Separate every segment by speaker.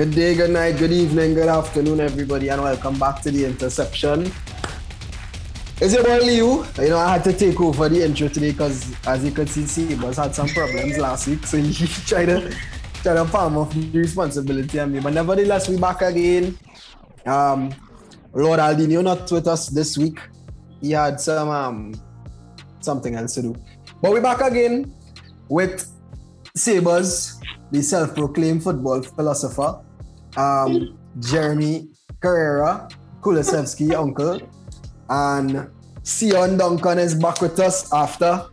Speaker 1: Good day, good night, good evening, good afternoon, everybody, and welcome back to the interception. It's your boy Leo. You know, I had to take over the intro today because, as you could see, Sebas had some problems last week, so he tried to try to palm off the responsibility on me. But nevertheless, we back again. Um, Lord Aldinho not with us this week. He had some um something else to do. But we're back again with Sabers, the self-proclaimed football philosopher, um, Jeremy Carrera, Kulusevski uncle, and Sion Duncan is back with us after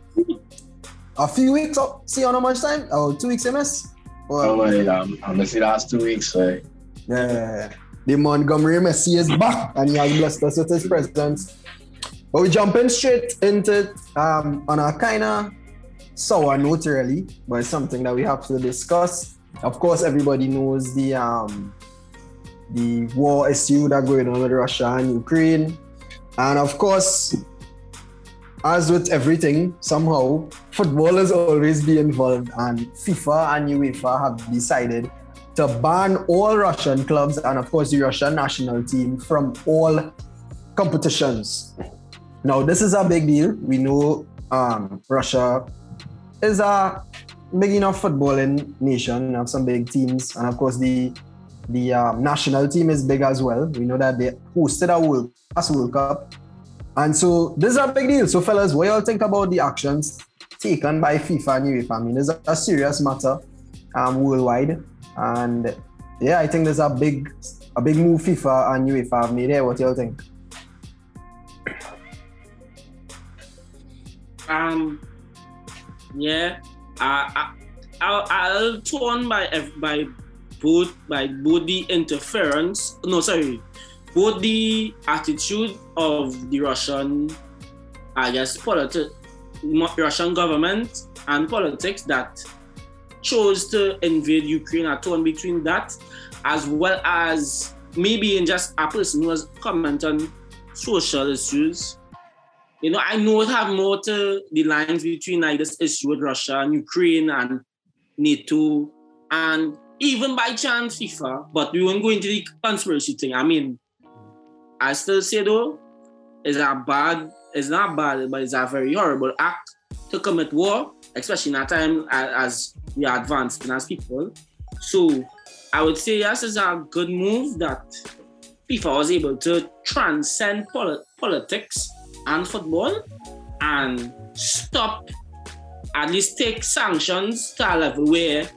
Speaker 1: a few weeks. Oh, Sion, how much time? Oh, two weeks, MS?
Speaker 2: oh, my, um, I'm missing last two weeks. Right?
Speaker 1: Yeah. The Montgomery Messi is back and he has blessed us with his presence. But we're jumping straight into it um, on a kind of sour note, really, but it's something that we have to discuss. Of course, everybody knows the um, the war issue that going on with Russia and Ukraine. And of course, as with everything, somehow football is always be involved, and FIFA and UEFA have decided to ban all Russian clubs and, of course, the Russian national team from all competitions. Now, this is a big deal. We know um, Russia is a big enough footballing nation, have some big teams, and of course, the the um, national team is big as well. We know that they hosted a World, World Cup. And so this is a big deal. So, fellas, what y'all think about the actions taken by FIFA and UEFA? I mean, it's a, serious matter um, worldwide. And yeah, I think there's a big a big move FIFA and UEFA have made here. What y'all think?
Speaker 3: Um, yeah, I, I, I'll torn by by both by both the interference. No, sorry, both the attitude of the Russian, I guess, politi- Russian government and politics that chose to invade Ukraine. I torn between that, as well as maybe in just a person who was comment on social issues you know, I know it have more to the lines between like this issue with Russia and Ukraine and NATO and even by chance FIFA, but we won't go into the conspiracy thing. I mean, I still say though, it's a bad, it's not bad, but it's a very horrible act to commit war, especially in a time as we are advancing as people. So I would say yes, it's a good move that FIFA was able to transcend poli- politics and football and stop, at least take sanctions to a level where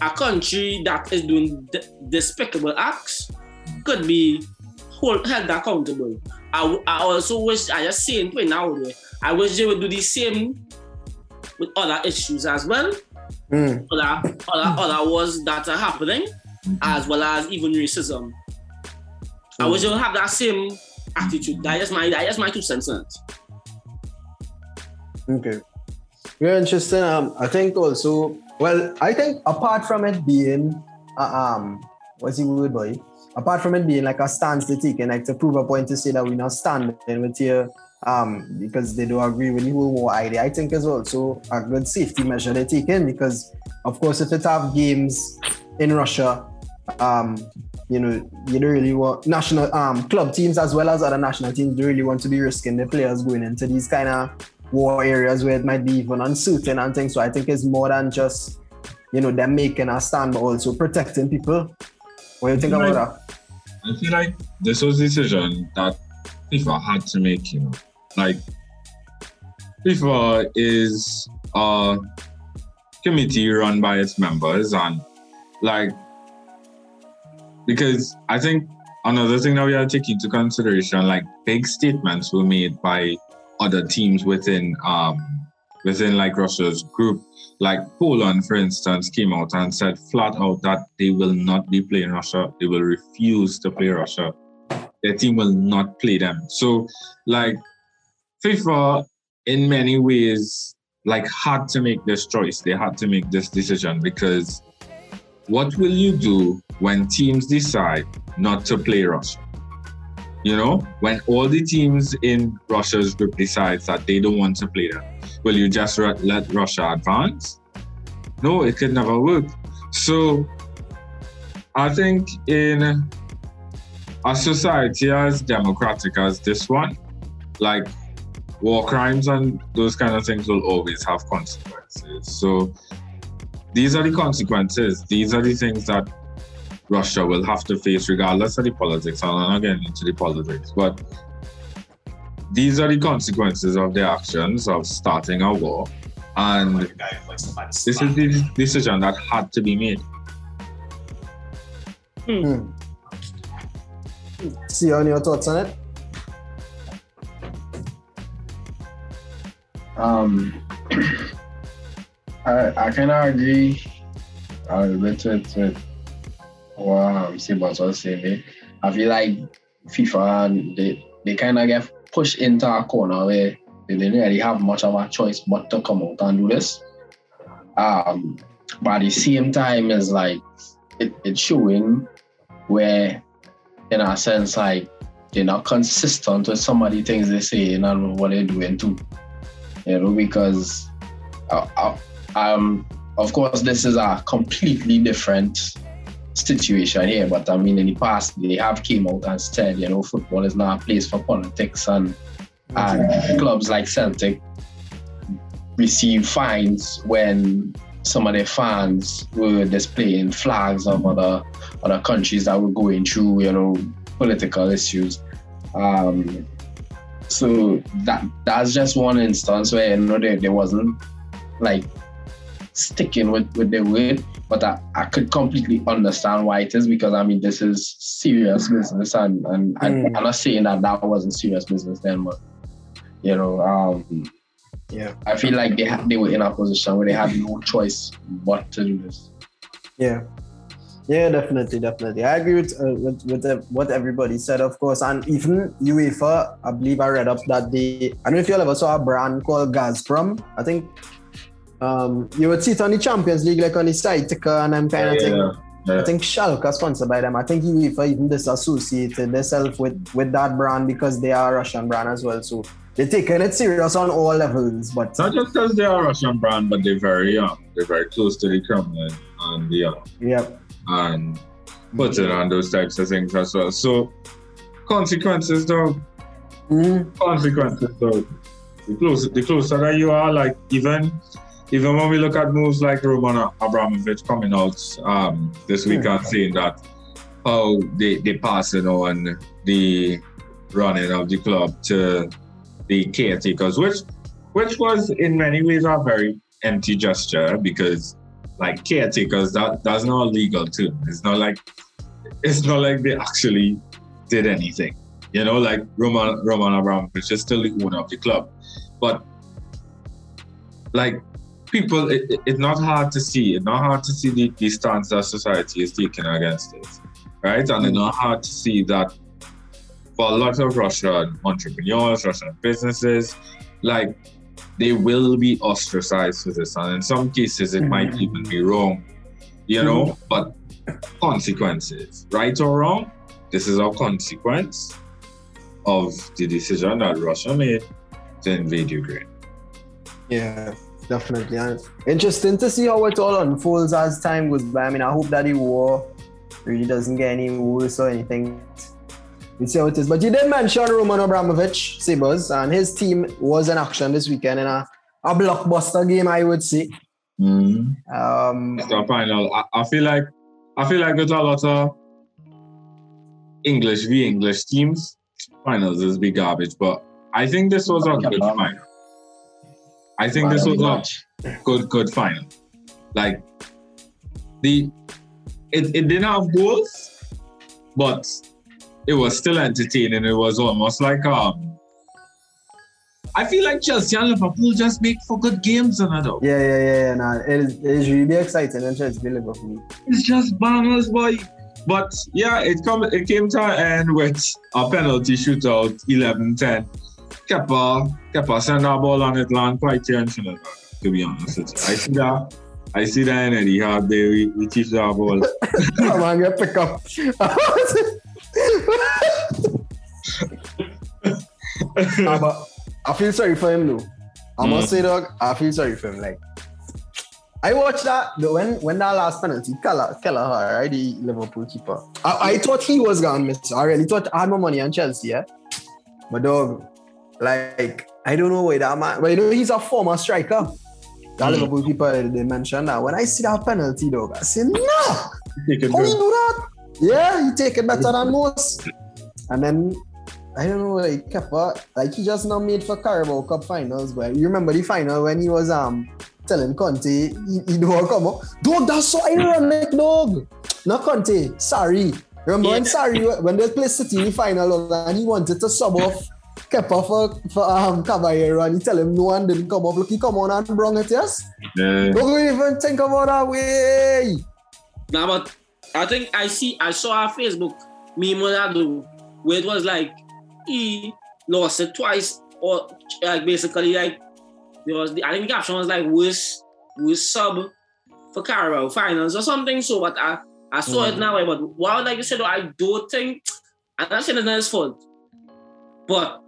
Speaker 3: a country that is doing despicable acts could be hold, held accountable. I, I also wish, I just saying point now, I wish they would do the same with other issues as well. Mm. Other, other, other wars that are happening, as well as even racism. Mm. I wish they would have that same attitude. That is my that is my two cents.
Speaker 1: Okay. Very interesting. Um, I think also, well, I think apart from it being, uh, um, what's the word, boy? Apart from it being like a stance to take and like to prove a point to say that we're not standing with you, um, because they don't agree with the whole war idea, I think is also a good safety measure they're taking because, of course, if it have games in Russia, um, you know, you don't really want national um club teams as well as other national teams don't really want to be risking the players going into these kind of war areas where it might be even unsuiting and things. So I think it's more than just, you know, them making a stand, but also protecting people. What do you think about that?
Speaker 4: I feel like this was a decision that FIFA had to make, you know. Like FIFA is a committee run by its members and like because I think another thing that we are taking into consideration, like big statements were made by other teams within um within like Russia's group. Like Poland, for instance, came out and said flat out that they will not be playing Russia. They will refuse to play Russia. Their team will not play them. So, like FIFA, in many ways, like had to make this choice. They had to make this decision because what will you do when teams decide not to play Russia? You know, when all the teams in Russia's group decides that they don't want to play them, will you just let Russia advance? No, it could never work. So I think in a society as democratic as this one, like war crimes and those kind of things will always have consequences. So these are the consequences. These are the things that Russia will have to face regardless of the politics. I'm not getting into the politics, but these are the consequences of their actions of starting a war. And this is the decision that had to be made.
Speaker 1: Hmm. Sion your thoughts on it?
Speaker 2: Um, I I kind of agree a little bit with, what um, Sebas was saying. I feel like FIFA they they kind of get pushed into a corner where they didn't really have much of a choice but to come out and do this. Um, but at the same time, it's like it, it's showing where, in a sense, like they're not consistent with some of the things they say and what they're doing too. You know, because uh, uh, um, of course, this is a completely different situation here. But I mean, in the past, they have came out and said, you know, football is not a place for politics, and and clubs like Celtic receive fines when some of their fans were displaying flags of other other countries that were going through, you know, political issues. Um, so that that's just one instance where you know there, there wasn't like sticking with, with the word, but I, I could completely understand why it is because I mean this is serious business and, and, and
Speaker 1: Mm.
Speaker 2: I'm not saying that that wasn't serious business then, but you know, um,
Speaker 1: Yeah.
Speaker 2: I feel like they had, they were in a position where they had no choice but to do this.
Speaker 1: Yeah. Yeah, definitely, definitely. I agree with uh, with, with uh, what everybody said, of course. And even UEFA, I believe I read up that the I don't know if you ever saw a brand called Gazprom. I think um, you would see it on the Champions League, like on the side and them kind of thing.
Speaker 4: Yeah.
Speaker 1: I think Schalke sponsored by them. I think UEFA even disassociated themselves with, with that brand because they are a Russian brand as well. So they're taking it serious on all levels. But
Speaker 4: Not just because they are a Russian brand, but they're very um, they're very close to the Kremlin and the
Speaker 1: yeah,
Speaker 4: and putting on those types of things as well. So consequences though,
Speaker 1: Mhm.
Speaker 4: consequences though. The closer, the closer that you are, like even even when we look at moves like Roman Abramovich coming out um, this week
Speaker 1: Hmm.
Speaker 4: and saying that how they they passing on the running of the club to the caretakers, which which was in many ways a very empty gesture because like caretakers that that's not legal too. It's not like it's not like they actually did anything. You know, like Roman Roman Abramovich is still the owner of the club. But like people it, it- it's not hard to see. It's not hard to see the, the stance that society is taking against it. Right? And it's not hard to see that for a lot of Russian entrepreneurs, Russian businesses, like they will be ostracized for this. And in some cases it might
Speaker 1: Mhm.
Speaker 4: even be wrong. You know, but consequences, right or wrong, this is a consequence of the decision that Russia made to invade Ukraine.
Speaker 1: Yeah, definitely. And interesting to see how it all unfolds as time goes by. I mean, I hope that the war really doesn't get any worse or anything. We'll see how it is. But you did mention Roman Abramovich, Sabres, and his team was in action this weekend in a, a blockbuster game, I would say. Um,
Speaker 4: The final, I, I feel like I feel like with a lot of English v English teams, finals is be garbage. But I think this was a good final. I think this was a good good final. Like the it, it didn't have goals, but it was still entertaining. It was almost like um I feel like Chelsea and Liverpool just make for good games another.
Speaker 1: yeah, yeah, yeah, yeah. Nah, it, is, it is really exciting and be Liverpool.
Speaker 4: It's just bangers, boy. But yeah, it come it came to an end with a penalty shootout, 11-10. Kepa, Kepa sent that ball on it land quite tensional, to be honest with you. I see that. I see that in Eddie Hard day. We, we teach that ball.
Speaker 1: Come on, get pick up. Nah, but I feel sorry for him though. I must hmm. say, dog, I feel sorry for him. Like, I watched that the, when when that last penalty, Keller, Kelleher, right, the Liverpool keeper. I, I thought he was gonna miss. I really thought I had my money on Chelsea, yeah. But dog, like I don't know why that man. But you know he's a former striker. That
Speaker 4: Mm.
Speaker 1: Liverpool keeper they mentioned that. When I see that penalty, dog, I say no. How you
Speaker 4: good.
Speaker 1: do that? Yeah, he take it better than most. And then I don't know, like Kepa, like he just not made for Carabao Cup finals, but you remember the final when he was um telling Conte he, he don't come up. Dog, that's so ironic, dog. Not Conte, sorry. Remember when sorry when they played City in the final and he wanted to sub off Kepa for, for um Caballero and he tell him no one didn't come up. Look, he come on and brung it, yes?
Speaker 4: Yeah.
Speaker 1: Don't even think about that way.
Speaker 3: Nah, but I think I see I saw our Facebook meme on that though, where it was like he lost it twice, or like basically like there was the I think the caption was like worst worst sub for Carabao finals or something. So but I I saw it
Speaker 1: Mm.
Speaker 3: now, but wow, like you said, I don't think I'm not saying it's not his fault, but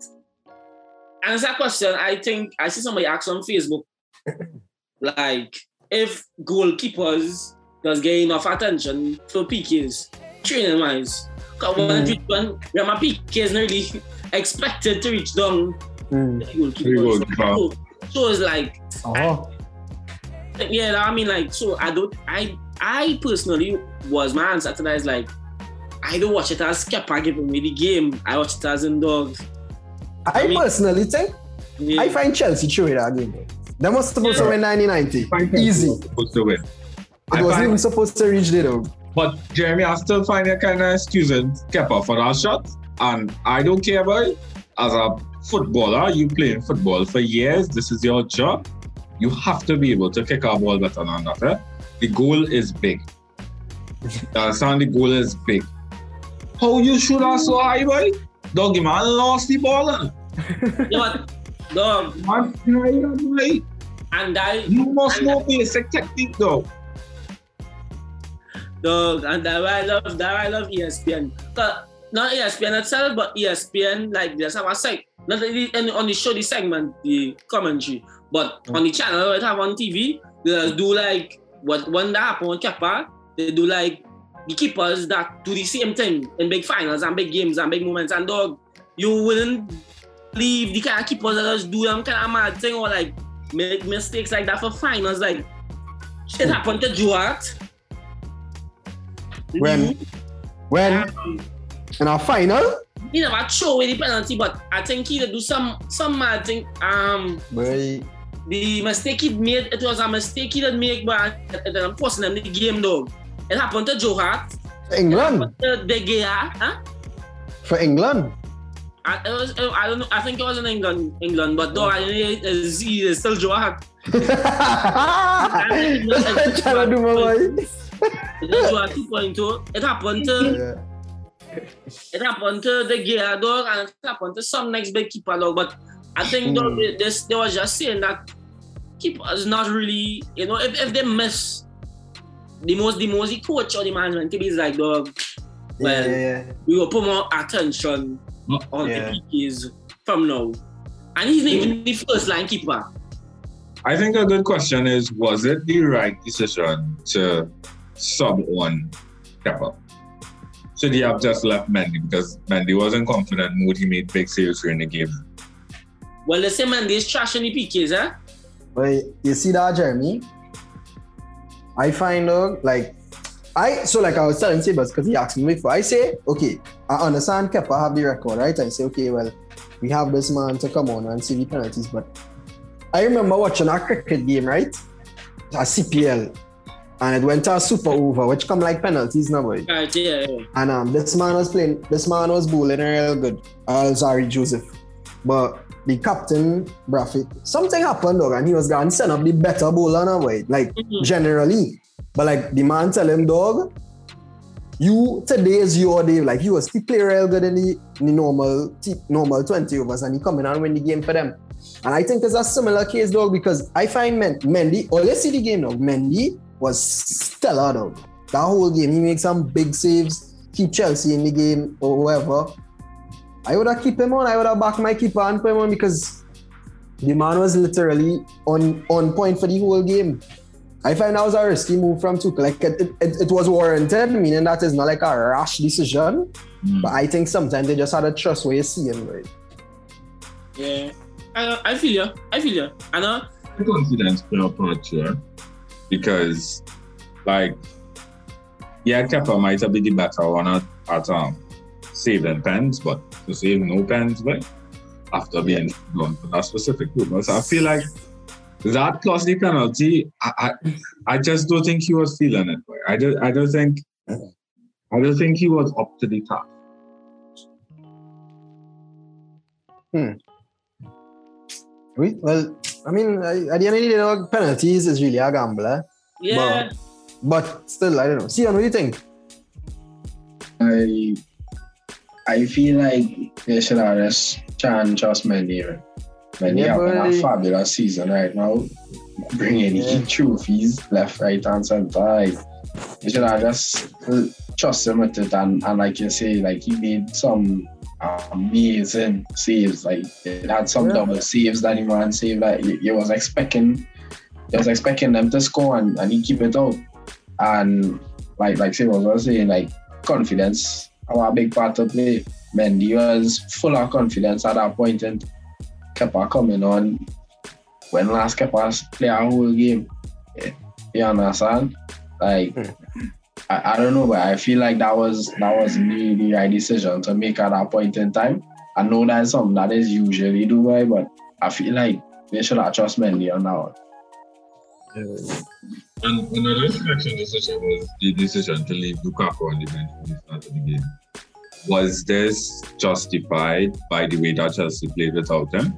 Speaker 3: answer that question. I think I see somebody ask on Facebook, like if goalkeepers does get enough attention for PKs, training wise. Because when,
Speaker 1: Mm.
Speaker 3: when, when my PK is not really expected to reach down the goalkeepers. So, so it's like,
Speaker 1: Oh.
Speaker 3: yeah, I mean, like, so I don't, I, I personally was my answer to that is like, I don't watch it as Kepa giving me the game. I watch it as in dog.
Speaker 1: I,
Speaker 3: I mean-
Speaker 1: personally think
Speaker 3: Yeah.
Speaker 1: I find Chelsea through that game. though. They must supposed to
Speaker 3: Yeah.
Speaker 1: win 1990. Easy.
Speaker 4: Supposed to win.
Speaker 1: It
Speaker 4: I
Speaker 1: wasn't
Speaker 4: find-
Speaker 1: even supposed to reach there though.
Speaker 4: But Jeremy, I still find it kind of excusing Kepa for that shot. And I don't care about it. As a footballer, you playing football for years. This is your job. You have to be able to kick a ball better than that. Eh? The goal is big. You understand? The goal is big. How you shoot that so high, boy? Doggy man lost the ball.
Speaker 3: Yeah, dog,
Speaker 4: Man, boy.
Speaker 3: and I,
Speaker 4: You must know basic technique, though.
Speaker 3: Dog, Dog, and that why I love that I love ESPN. Not ESPN itself, but ESPN like there's have a seg not really and on the show the segment, the commentary, but mm. on the channel it have on TV, they do like what when that happen on Kepa, they do like the keepers that do the same thing in big finals and big games and big moments and dog, you wouldn't leave the kind of keepers that just do them kind of mad thing or like make mistakes like that for finals. Like it happened to Hart.
Speaker 1: When when
Speaker 3: Um,
Speaker 1: in our final,
Speaker 3: he never throw away the penalty, but I think he did do some some mad thing. Um,
Speaker 1: boy,
Speaker 3: the mistake he made, it was a mistake he didn't make, but it I'm forcing them the game though. It happened to Joe Hart,
Speaker 1: for England,
Speaker 3: uh, De Gea, huh?
Speaker 1: for England.
Speaker 3: I, it was, I don't know. I think it was in England, England, but though I is he is still Joe Hart.
Speaker 1: To do my boy.
Speaker 3: It is Joe Hart 2.2. It happened to
Speaker 1: Yeah.
Speaker 3: it happened to the gear dog, and it happened to some next big keeper dog. But I think dog,
Speaker 1: Mm.
Speaker 3: this they was just saying that keepers not really, you know, if, if they miss the most the most the coach or the management could be like dog,
Speaker 1: Yeah,
Speaker 3: Well,
Speaker 1: yeah,
Speaker 3: we will put more attention on
Speaker 1: Yeah.
Speaker 3: the PKs from now. And he's not even the first line keeper.
Speaker 4: I think a good question is was it the right decision to sub on Kepa? Should he have just left Mendy because Mendy wasn't confident mood he made big saves during the game?
Speaker 3: Well, the same man is trashing the PKs, eh?
Speaker 1: But you see that, Jeremy? I find out like I so like I was telling Sabers because he asked me before. I say, okay, I understand Kepa have the record, right? I say, okay, well, we have this man to come on and see the penalties, but I remember watching a cricket game, right? A CPL. And it went to a super over, which come like penalties now, boy.
Speaker 3: Right, yeah, yeah.
Speaker 1: And um, this man was playing, this man was bowling real good. Uh, sorry, Joseph. But the captain, Brathwaite, something happened, dog, and he was going to send up the better bowler now, boy. Like,
Speaker 3: Mhm.
Speaker 1: generally. But like, the man tell him, dog, you, today is your day. Like, he was, he play real good in the, in the normal, normal 20 overs, and he come in and win the game for them. And I think it's a similar case, dog, because I find Men- Mendy, oh, let's see the game, dog. Mendy was stellar, dog. That whole game, he made some big saves, keep Chelsea in the game or whatever. I would have keep him on. I would have backed my keeper and put him on because the man was literally on on point for the whole game. I find that was a risky move from Tuchel. Like it, it, it was warranted, meaning that it's not like a rash decision.
Speaker 4: Mm.
Speaker 1: But I think sometimes they just had a trust where you see him, right?
Speaker 3: Yeah. I, I feel you. I feel you. I know.
Speaker 4: The confidence play a part here because, like, yeah, Kepa might have been the better one at, at um, saving pens, but to save no pens, but after being gone for that specific group. So I feel like that plus the penalty, I, I, I just don't think he was feeling it. Boy. I don't, I don't think, I don't think he was up to the task. Hmm.
Speaker 1: We, well, I mean, I- at the end of the day, penalties is really a gamble. eh?
Speaker 3: Yeah.
Speaker 1: But still, I don't know. See, what do you think?
Speaker 2: I I feel like they should have just try and trust Mendy. right? Mendy
Speaker 1: Yeah,
Speaker 2: having a fabulous season right now. Bringing
Speaker 1: Yeah.
Speaker 2: trophies left, right, and center. Like, you should have just uh, trust him with it. And, and like you say, like he made some amazing saves. Like it had some
Speaker 1: Yeah.
Speaker 2: double saves that he man saved. Like you, was expecting, you was expecting them to score and, and he keep it out. And like like say what I was saying, like confidence our big part to play. Mendy was full of confidence at that point and Kepa coming on when last Kepa play a whole game. Yeah, You understand? Like hmm. I, I don't know, but I feel like that was that was really the right decision to make at that point in time. I know that's something that is usually do but I feel like they should have trust Mendy on that one.
Speaker 4: And another selection decision was the decision to leave Lukaku on the bench for the start of the game. Was this justified by the way that Chelsea played without him?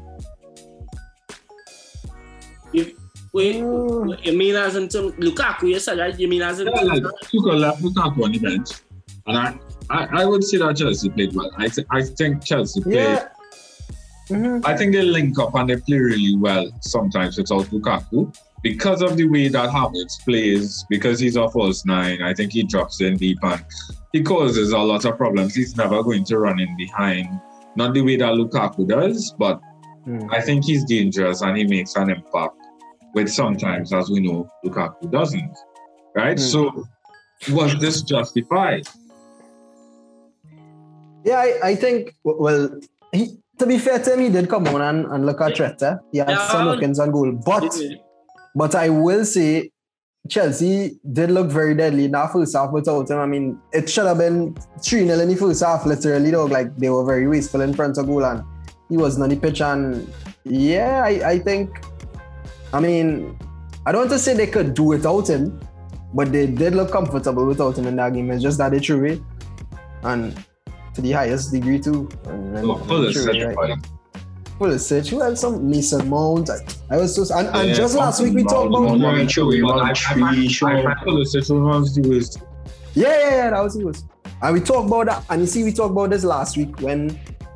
Speaker 3: If, wait, you mean as in term, Lukaku, you said, right? You mean as in
Speaker 4: Yeah, like
Speaker 3: terms
Speaker 4: Tuchel left Lukaku on the bench, and I, I, I would say that Chelsea played well. I, th- I think Chelsea played.
Speaker 1: Yeah. Mhm.
Speaker 4: I think they link up and they play really well sometimes without Lukaku because of the way that Havertz plays. Because he's a false nine, I think he drops in deep and he causes a lot of problems. He's never going to run in behind, not the way that Lukaku does, but
Speaker 1: Mm.
Speaker 4: I think he's dangerous and he makes an impact. Which sometimes, as we know, Lukaku doesn't. Right?
Speaker 1: Mm.
Speaker 4: So, was this justified?
Speaker 1: Yeah, I, I think, well, he, to be fair to him, he did come on and, and look at Tretta. He had
Speaker 3: Yeah.
Speaker 1: some lookings on goal. But but I will say Chelsea did look very deadly in that first half without him. I mean, it should have been 3 0 in the first half, literally, though. Like they were very wasteful in front of goal and he was on the pitch. And yeah, I, I think, I mean, I don't want to say they could do without him, but they did look comfortable without him in that game. It's just that they threw it. And to the highest degree, too. And, and
Speaker 4: Oh, of
Speaker 1: threw it,
Speaker 4: set
Speaker 1: right? Pulisic, who else? Some Mason Mount. I, I was just and, and
Speaker 4: Yeah,
Speaker 1: just last week we talked about
Speaker 2: Mount. One true,
Speaker 4: But
Speaker 2: one
Speaker 4: I- I
Speaker 2: tree,
Speaker 4: find-
Speaker 2: sure.
Speaker 4: I find Pulisic was the worst.
Speaker 1: yeah yeah yeah that was it was and we talked about that and you see we talked about this last week when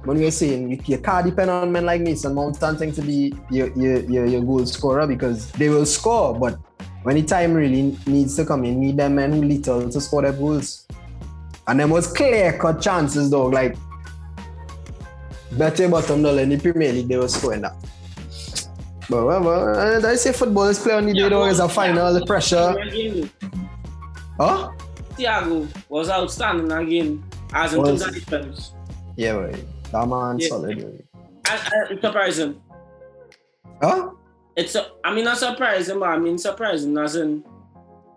Speaker 1: when we were saying you, you can't depend on men like Mason Mount and thing to be your, your your your goal scorer because they will score but when the time really needs to come in need them men who little to score their goals and them was clear cut chances though like better bottom dollar in the Premier League they were scoring that. But well, well, uh, I say football is play on the day though. It's a final, the pressure. Huh?
Speaker 3: Thiago was outstanding again as in
Speaker 1: Was-
Speaker 3: terms of defense.
Speaker 1: Yeah, boy. That man
Speaker 3: Yeah.
Speaker 1: solid.
Speaker 3: And, and it's surprising.
Speaker 1: Huh?
Speaker 3: It's a, I mean not surprising, but I mean surprising as in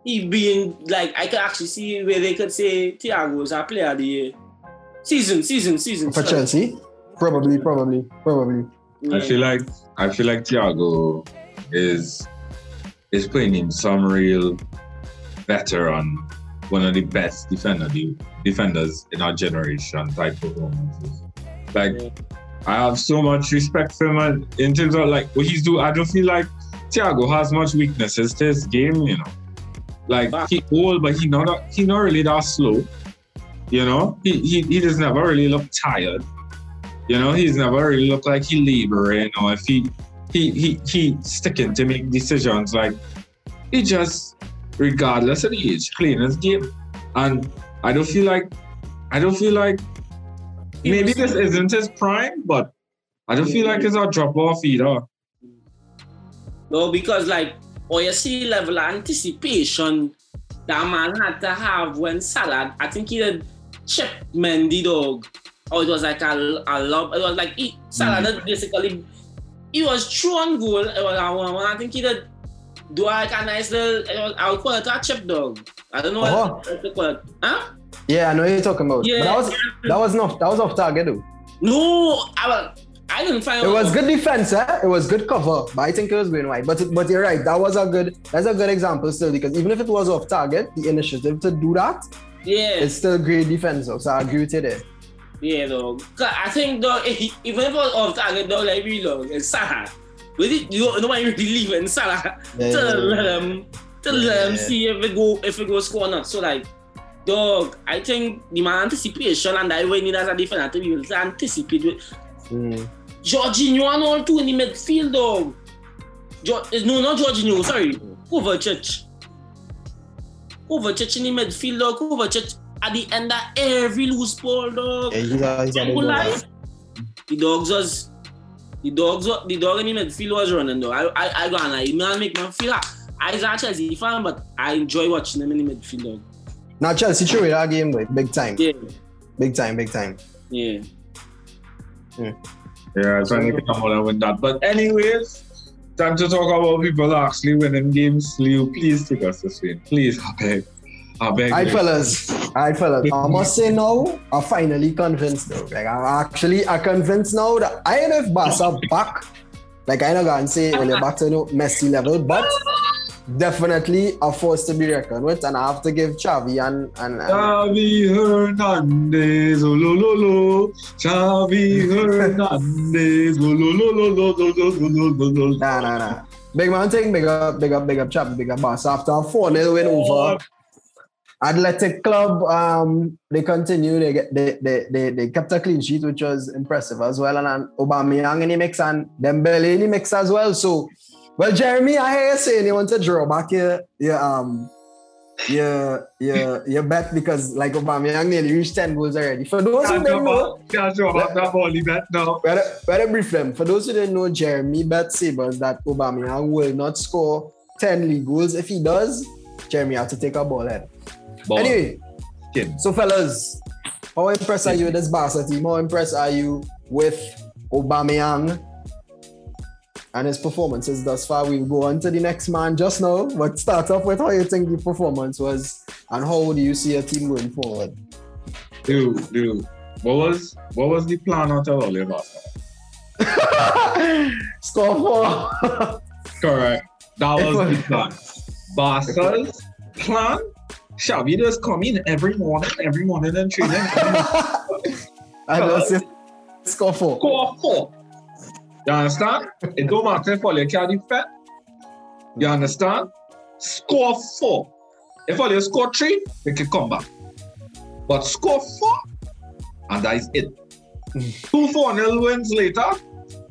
Speaker 3: he being like I could actually see where they could say Thiago is a player of the year. Season, season, season.
Speaker 1: For
Speaker 3: sorry.
Speaker 1: Chelsea? Probably, probably, probably.
Speaker 3: Yeah.
Speaker 4: I feel like I feel like Thiago is is playing in some real veteran, one of the best defender defenders in our generation type performances. Like
Speaker 3: Yeah.
Speaker 4: I have so much respect for him and in terms of like what he's doing. I don't feel like Thiago has much weaknesses to his game, you know. Like
Speaker 3: Back.
Speaker 4: he old, but he not he not really that slow. You know, he he he does never really look tired. You know, he's never really looked like he laboring or if he he he he sticking to make decisions. Like he just, regardless of the age, playing his game. And I don't feel like I don't feel like maybe this isn't his prime, but I don't feel like it's a drop off either.
Speaker 3: No, because like or you see level of anticipation that man had to have when Salah, I think he had chip Mendy dog. Or it was like a, a love. It was like he, Salah mm. basically he was true on goal. It was one. I think he did do like a nice little. It was, I would call it a chip dog. I don't know uh-huh. what to call it. Huh?
Speaker 1: Yeah, I know you're talking about. Yeah, but that was that was not that was off target though.
Speaker 3: No, I I didn't find
Speaker 1: it was good defense, eh? It was good cover, but I think it was going wide. But but you're right, that was a good that's a good example still because even if it was off target, the initiative to do that,
Speaker 3: yeah,
Speaker 1: it's still great defense. Though, so I agree with you there.
Speaker 3: Yeah, though. I think though, even if it was off target, though, like really long, it's Salah. With it, you don't, nobody really leave in Salah yeah, to let them to let them see if it go if it go score or not. So like dog, I think the man anticipation and I way as a different able to anticipate with mm. Jorginho and all too in the midfield dog. Jo- eh, no, not Jorginho, sorry. Mm. Kovacic. Kovacic in the midfield dog. Kovacic at the end of every loose ball dog. Yeah, he's a, he's a the dogs was the dogs the dog in the midfield was running though. I I I gonna like man make me feel like I was a Chelsea fan, but I enjoy watching them in the midfield dog.
Speaker 1: Now Chelsea threw that game like big time.
Speaker 3: Yeah.
Speaker 1: Big time, big time.
Speaker 3: Yeah.
Speaker 4: Yeah, yeah trying to come on with that. But anyways, time to talk about people actually winning games. Leo, please take us this way. Please, I beg. I beg.
Speaker 1: Alright, fellas. Alright, fellas. I must say now, I'm finally convinced though. Like I'm actually I'm convinced now that I know if Barca back. Like I know gonna say when they're back to you know, Messi level, but definitely a force to be reckoned with, and I have to give Xavi and and, and
Speaker 4: Xavi Hernandez, oh, lo, lo, lo. Xavi Hernandez, oh, lo, lo, lo, lo, lo, lo, lo, lo, lo.
Speaker 1: Nah, nah, nah. Big man thing, big up, big up, big up, Xavi, big up, boss. After a 4 0 win over Athletic Club, um, they continue. They get they, they they they kept a clean sheet, which was impressive as well. And, and Aubameyang in the mix and Dembele in the mix as well. So well, Jeremy, I hear you saying you want to draw back your, your um your your your bet because like Aubameyang nearly reached 10 goals already. For those who don't know,
Speaker 4: can't draw back that only bet now.
Speaker 1: Better, better brief them. For those who didn't know, Jeremy bet Sabres that Aubameyang will not score 10 league goals. If he does, Jeremy have to take a ball head. Ball. Anyway, Kid. so fellas, how impressed are you with this Barca team? How impressed are you with Aubameyang and his performances thus far. We'll go on to the next man just now, but start off with how you think the performance was and how do you see a team going forward?
Speaker 4: Dude, dude, what was what was the plan until all of
Speaker 1: Score four.
Speaker 4: Correct. That was the plan. Barca's plan? Xavi just come in every morning, every morning and training.
Speaker 1: I just score four.
Speaker 4: Score four. You understand? It don't matter for you carry fat. You understand? Score four. If all you score three, they can come back. But score four, and that is it. Mm. Two 4 nil wins later.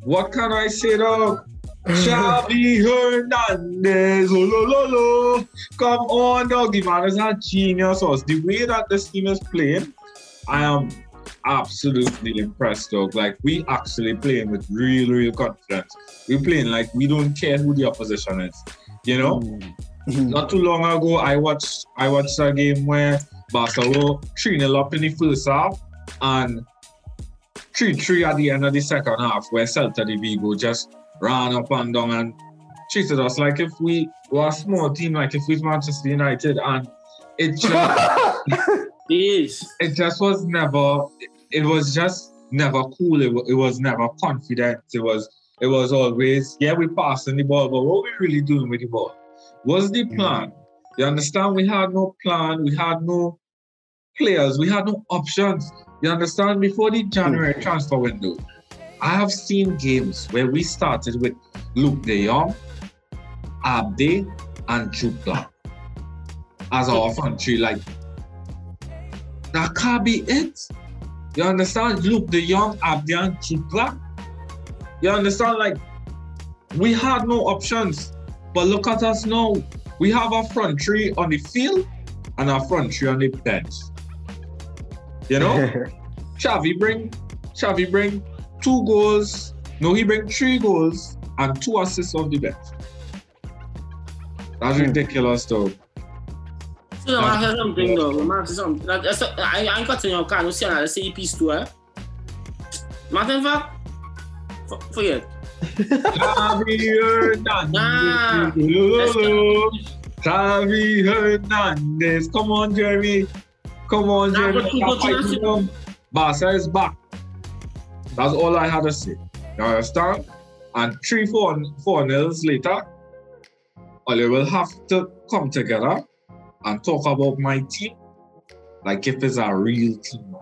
Speaker 4: What can I say though? Xavi Hernandez, oh, lo, lo, lo. come on, doggy man, is a genius. Us. The way that this team is playing, I am absolutely impressed, dog. Like we actually playing with real, real confidence. We're playing like we don't care who the opposition is. You know? Mm-hmm. Not too long ago, I watched I watched a game where Barcelona 3 0 up in the first half and 3 3 at the end of the second half, where Celta de Vigo just ran up and down and treated us like if we were a small team, like if we was Manchester United, and it just.
Speaker 3: It
Speaker 4: It just was never it was just never cool. It, it was never confident. It was it was always, yeah, we passing the ball, but what were we really doing with the ball? What's the mm-hmm. plan? Mm-hmm. You understand? We had no plan, we had no players, we had no options. You understand? Before the January mm-hmm. transfer window, I have seen games where we started with Luuk de Jong, Abde, and Jutglà as our front three. Like, that can't be it. You understand? Look, the young Abdian Chukla. You understand? Like, we had no options. But look at us now. We have our front three on the field and our front three on the bench. You know? Xavi bring Xavi bring two goals. No, he bring three goals and two assists off the bench. That's hmm. ridiculous, though.
Speaker 3: So I'm something though. Remark something. Like, I I continue. Can you see another CEP too. Eh? Martin, fuck, forget.
Speaker 4: Xavi Hernandez. Xavi Hernandez. Come on, Jeremy. Come on, Jeremy. Barca is back. That's all I had to say. You understand? And three, four, four nils later, Oli will have to come together and talk about my team like if it's a real team.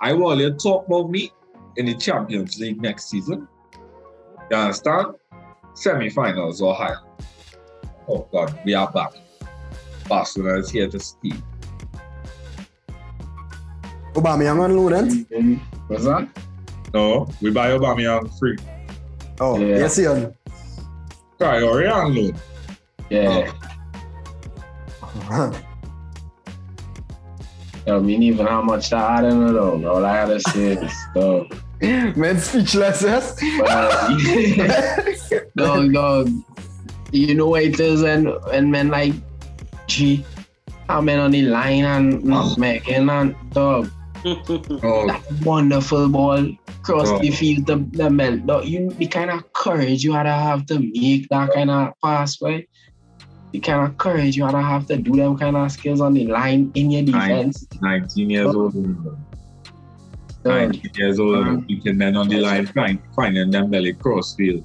Speaker 4: I will only talk about me in the Champions League next season. You understand? Semi-finals or higher. Oh God, we are back. Barcelona is here to stay.
Speaker 1: Aubameyang on loan?
Speaker 2: What's that?
Speaker 4: No, we buy Aubameyang free.
Speaker 1: Oh,
Speaker 2: Yeah.
Speaker 1: yes, Ian.
Speaker 4: Traore on loan.
Speaker 2: Yeah. Yo, me even how much that I don't know. All I gotta say is dog.
Speaker 1: Man, speechless, yes?
Speaker 2: But, uh, dog, dog. You know what it is and and men like gee, how men on the line and not making and dog.
Speaker 4: Oh,
Speaker 2: That wonderful ball cross
Speaker 4: Oh.
Speaker 2: the field the, the belt. Dog, you the kind of courage you had to have to make that kind of pass, right? The kind of courage you had to have to do them kind of skills on the line in your defense.
Speaker 4: 19 years old.
Speaker 2: Dog,
Speaker 4: 19 years old.
Speaker 2: Um,
Speaker 4: Beating men on the line, find, finding them belly cross field.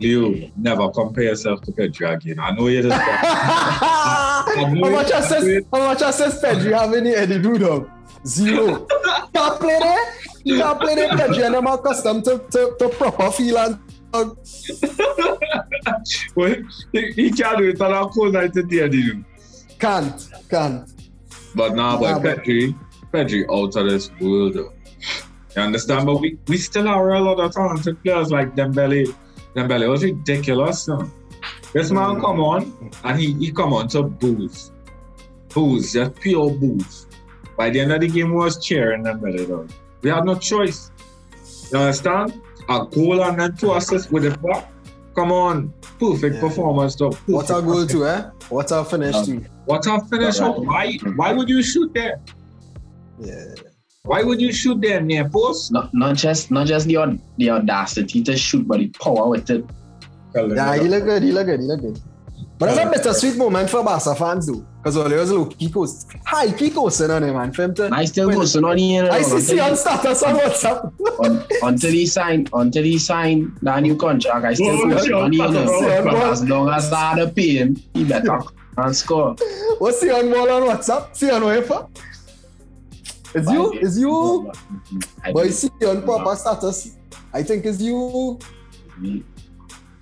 Speaker 4: Leo, never compare yourself to Pedri again. I know you're the
Speaker 1: how much assist, how much assist Pedri have in the Eddie Dudum? Zero. can't play there. Can't play there, and I'm accustomed to, to, to proper feel and uh,
Speaker 4: well, he, he can't do it on a cold night in there, dude.
Speaker 1: can't, can't.
Speaker 4: But now,
Speaker 1: Nah,
Speaker 4: but
Speaker 1: but-
Speaker 4: Pedri, Pedri out of this world, though. You understand? But we, we still have a lot of talented players like Dembele. Dembele was ridiculous. No? This man come on and he, he come on to booze. Booze, just pure booze. By the end of the game, we was cheering Dembele though. We had no choice. You understand? A goal and then two assists with the back. Come on. Perfect
Speaker 1: Yeah.
Speaker 4: performance though.
Speaker 1: What a goal too, eh? What a finish
Speaker 2: Um,
Speaker 1: too.
Speaker 4: What a finish. Why, why would you shoot there?
Speaker 1: Yeah.
Speaker 4: Why would you shoot there near post?
Speaker 2: not not just not just the aud- the audacity to shoot, but the power with it.
Speaker 1: Yeah, he look good, he look good, he look good. But that's a bittersweet moment for Barca fans though. Because all there was low Kiko's high Kiko's in on him, man. For him to,
Speaker 2: I still
Speaker 1: Well,
Speaker 2: go so not here.
Speaker 1: I see see on status on WhatsApp.
Speaker 2: un, until he sign until he sign that new contract, I still go
Speaker 4: sure.
Speaker 2: on here.
Speaker 1: Sure,
Speaker 2: But
Speaker 1: boy.
Speaker 2: as long as I had to pay him, he better and score.
Speaker 1: What's the on wall on WhatsApp? See on UEFA? It's you? It's you? But you
Speaker 2: do.
Speaker 1: see on proper status. I think it's you. Yes.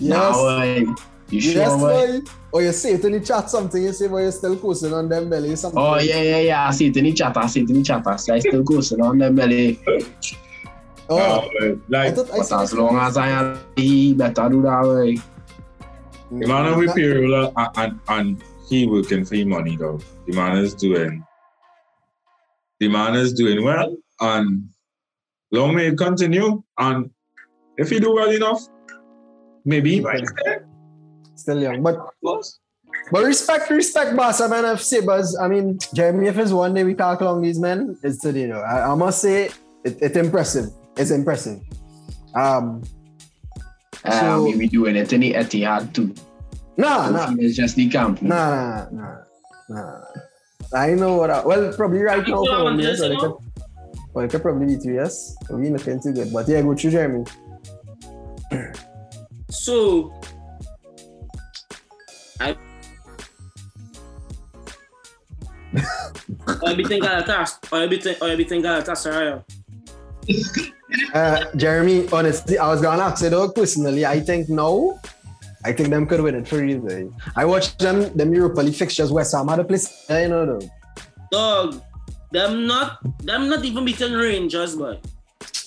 Speaker 2: Now, uh, you sure?
Speaker 1: yes,
Speaker 2: boy?
Speaker 1: boy. Or you say it in the chat something, you say, but you're still posting on them belly something.
Speaker 2: Oh yeah, yeah, yeah. I see it in the chat. I see it in the chat. I see I still go so on them belly.
Speaker 1: Oh,
Speaker 4: Uh,
Speaker 1: I
Speaker 4: like,
Speaker 1: thought I
Speaker 2: But as long as I am, he better do that way.
Speaker 4: the man with Pirula and, and, and he working for money though. The man is doing, the man is doing well and long may it continue. And if he do well enough, maybe he might stay.
Speaker 1: Still young. But But respect, respect, boss. I mean, I've Sabers. I mean, Jeremy, if it's one day we talk along these men, it's today, though. I, I must say, it, it's impressive. It's impressive. Um,
Speaker 2: Uh,
Speaker 1: So-
Speaker 2: we be doing it in the Etihad too.
Speaker 1: nah, nah,
Speaker 2: It's just the camp.
Speaker 1: nah, nah, nah, nah. I know what. I, well, probably right now for one year, so they could, well, it could probably be two years. So we looking too good. But yeah, go through Jeremy.
Speaker 3: So, Or everything Galatasaray, or everything, or everything Galatasaray.
Speaker 1: Uh, Jeremy, honestly, I was gonna ask you though, personally, I think no. I think them could win it for real. eh. I watched them, them Europa League fixtures, where Ham had a place, eh, you know, though.
Speaker 3: Dog, them not, them not even beating Rangers, boy.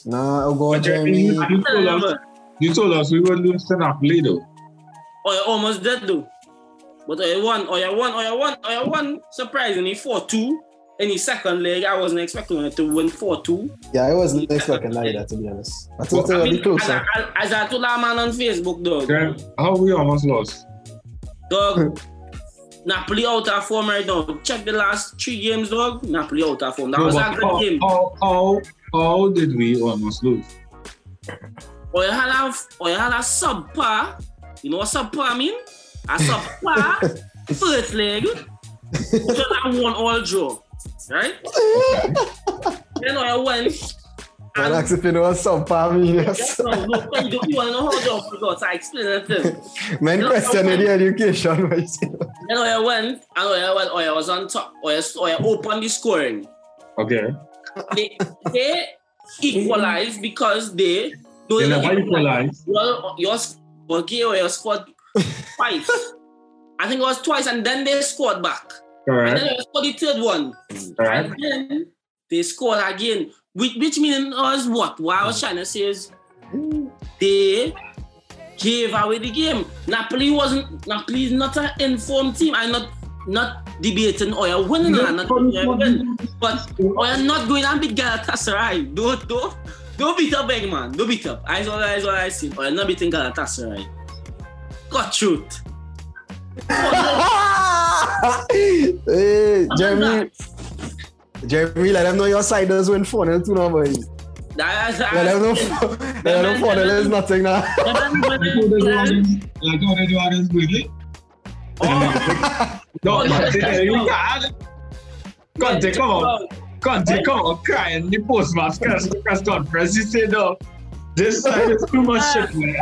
Speaker 1: Nah, oh God,
Speaker 4: But Jeremy,
Speaker 1: Jeremy.
Speaker 4: you, you told us, you told us we would lose to Napoli though.
Speaker 3: Or you almost dead though. But I won, oh, or you won, oh, or you won, oh, or you won surprisingly 4-2. In the second leg, I wasn't expecting it to win 4-2.
Speaker 1: Yeah, I wasn't expecting like that either, to be honest. I thought
Speaker 3: I
Speaker 1: it would be
Speaker 3: mean, as,
Speaker 1: closer.
Speaker 3: I, as I told that man on Facebook, dog.
Speaker 4: Then how we almost lost?
Speaker 3: Dog, Napoli out of form right now. Check the last three games, dog. Napoli out of form. That
Speaker 4: No,
Speaker 3: was a good
Speaker 4: how,
Speaker 3: game.
Speaker 4: how, how, how did we almost lose?
Speaker 3: Or you had a, or you had a subpar. You know what subpar mean? I saw a subpar first leg. Which was a one all draw. Right? then I went.
Speaker 1: And
Speaker 3: And
Speaker 1: ask if you know what some family
Speaker 3: Yes,
Speaker 1: is.
Speaker 3: no, no, you, don't- you want to know how to forgot, so I explained it to him.
Speaker 1: Men
Speaker 3: No,
Speaker 1: question
Speaker 3: no,
Speaker 1: the education. but you see.
Speaker 3: Then I went, and I went, oh, I was on top, oh, I, oh, I opened the scoring.
Speaker 4: Okay.
Speaker 3: They, they equalized because they, no,
Speaker 4: They
Speaker 3: they
Speaker 4: never
Speaker 3: equalized.
Speaker 4: equalized.
Speaker 3: Your, your, okay, or your scored twice. I think it was twice, and then they scored back. And
Speaker 4: Correct.
Speaker 3: then they scored the third one.
Speaker 4: Correct.
Speaker 3: And then they scored again. Which, which meaning was what? What I was trying to say is they gave away the game. Napoli wasn't Napoli is not an informed team. I'm not not debating or you're winning or not winning. But or you're not going and beat Galatasaray. Don't don't don't beat up big man. Don't beat up. I saw that is what I see. Or oh, you're not beating Galatasaray. Got truth.
Speaker 1: hey, Jeremy. Jeremy, let them know your side does win 4 0 now, boy.
Speaker 3: That,
Speaker 1: Let them know, let them know 4 0 is nothing now.
Speaker 4: Like how they do others, like how they do others quickly.
Speaker 3: Oh,
Speaker 4: No,
Speaker 3: Oh,
Speaker 4: you
Speaker 3: yes.
Speaker 4: can't. Conte, come on. Conte, come on, crying. The postmatch press, press conference. He said, no, this side is too much shit, man.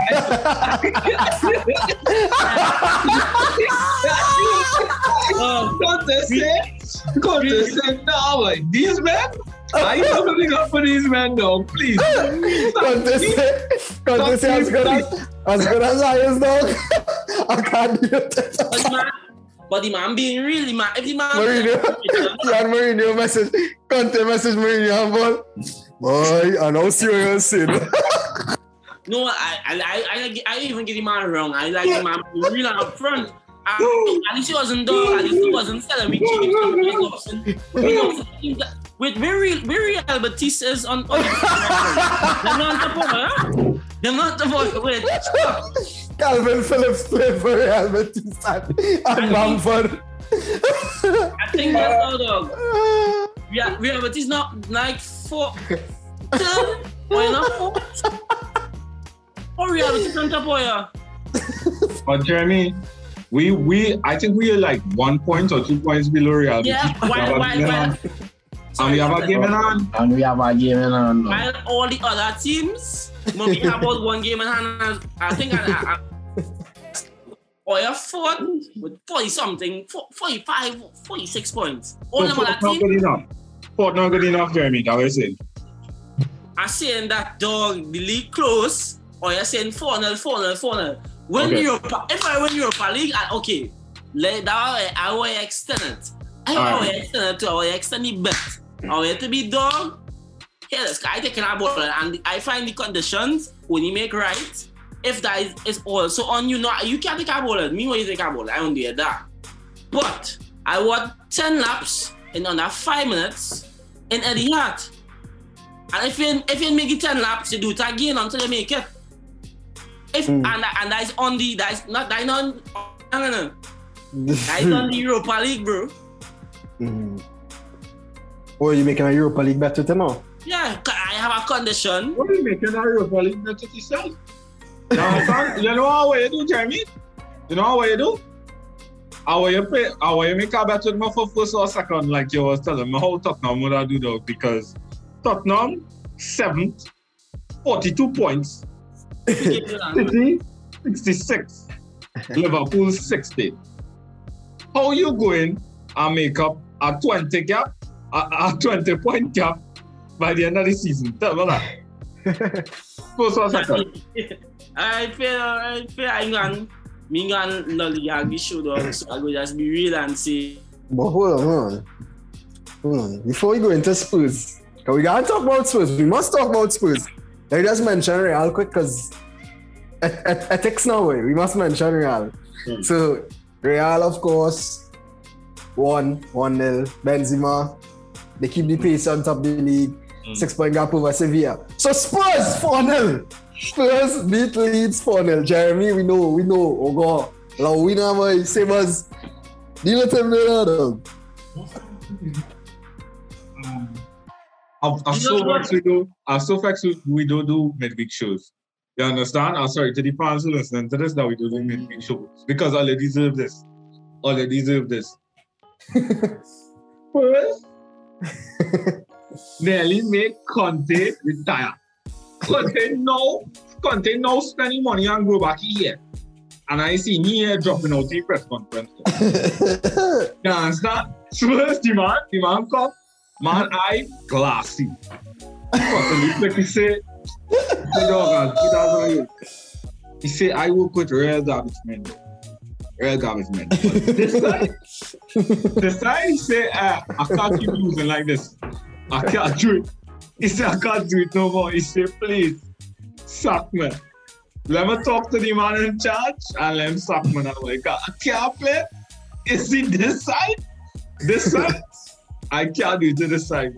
Speaker 3: Oh,
Speaker 4: Conte said, Conte no, like, these men, are you opening up for these men, no, please.
Speaker 1: Conte say, Conte say as good as, as good as I is, dog. I can't do it.
Speaker 3: the man, but the man being really man. If the man,
Speaker 1: Mourinho, yeah, Mourinho message, Conte message Mourinho, and ball. Boy, I know serious sin.
Speaker 3: no, I, I, I, I, I even get the man wrong. I like being really up front. At ah, least he wasn't dog. At least he wasn't selling me cheap. He wasn't- he With very, very Albertises on, on the They're not the boy, huh? They're not the boy. Wait.
Speaker 1: Kalvin Phillips played for Real Betis and, and Bamford.
Speaker 3: I think that's all, dog. We are, we are, but it's not like four. Third, or not four. Or we are, it's not boy. yeah.
Speaker 4: But Jeremy, we we I think we are like one point or two points below Real.
Speaker 3: Yeah,
Speaker 4: Betis.
Speaker 3: while, while, while,
Speaker 4: And we have a game in hand.
Speaker 2: And we have a game in hand
Speaker 3: while all the other teams, maybe have about one game in hand. and I think I, I, I or you're fourth with 40 something, 45, 46 points. All
Speaker 4: So
Speaker 3: them
Speaker 4: fourth
Speaker 3: other teams
Speaker 4: Fourth not good enough, Jeremy. That was it.
Speaker 3: are saying that dog, the league close, or you're saying 4 0, 4 0, 4 0. When
Speaker 4: Okay.
Speaker 3: Europa, if I win Europa League, I, okay, let that I will extend it. I will
Speaker 4: Alright.
Speaker 3: extend it to I will extend the bet. I will to be dog. Here, the sky taking a ball, and I find the conditions when you make right. If that is, is also on you, not you can't take a ball. Me, when you take a ball, I don't do that. But I want 10 laps in under five minutes in Eddie Hart. And if you if you make it 10 laps, you do it again until you make it. If
Speaker 1: Mm.
Speaker 3: and and that is on the that is not that is on no no no. That is on the Europa League, bro.
Speaker 1: Mm. Oh, you making a Europa League bet with him now?
Speaker 3: Yeah, 'cause I have a condition.
Speaker 4: What are you making a Europa League bet with yourself? Now, son, you know what you do, Jeremy? You know how you do? How you pay, how you make a bet with me for first or second, like you was telling me how Tottenham would I do though, because Tottenham, seventh, 42 points, City, 66, Liverpool, 60. How you going and make up a 20 gap, a, a 20 point gap by the end of the season? Tell me that. First or second?
Speaker 3: I feel I feel I'm going me going lolly dog, so I go just be real and say
Speaker 1: But hold on, hold on. Hold on. Before we go into Spurs, we gotta talk about Spurs. We must talk about Spurs. Let me just mention Real quick because et- et- ethics now, way. we must mention Real.
Speaker 4: Hmm.
Speaker 1: So, Real, of course, won 1 0. Benzema, they keep the pace on top of the league.
Speaker 4: Hmm.
Speaker 1: Six point gap over Sevilla. So, Spurs 4 0. Spurs beat Leeds 4 0. Jeremy, we know, we know. Oh, God. Now, we know, boy. Same as Deal with him there, dog.
Speaker 4: I'm, I'm so vexed we do. I'm so vexed we, don't do midweek shows. You understand? I'm sorry to the fans who listening to this that we do do midweek shows because all they deserve this. All they deserve this. First, nearly make Conte retire. Conte no, Conte no spending money on go back here. And I see me dropping out the press conference. You understand? First, the man, the man come, man, I glassy. Like he say, the dog, he doesn't He say, I work with real garbage men. Real garbage men. But this side, this side, he say, uh, I can't keep losing like this. I can't do it. He say, I can't do it no more. He say, please, sack me. Let me talk to the man in charge and let him sack me. I'm like, I can't play. Is he this side? This side? I can't do it to this side.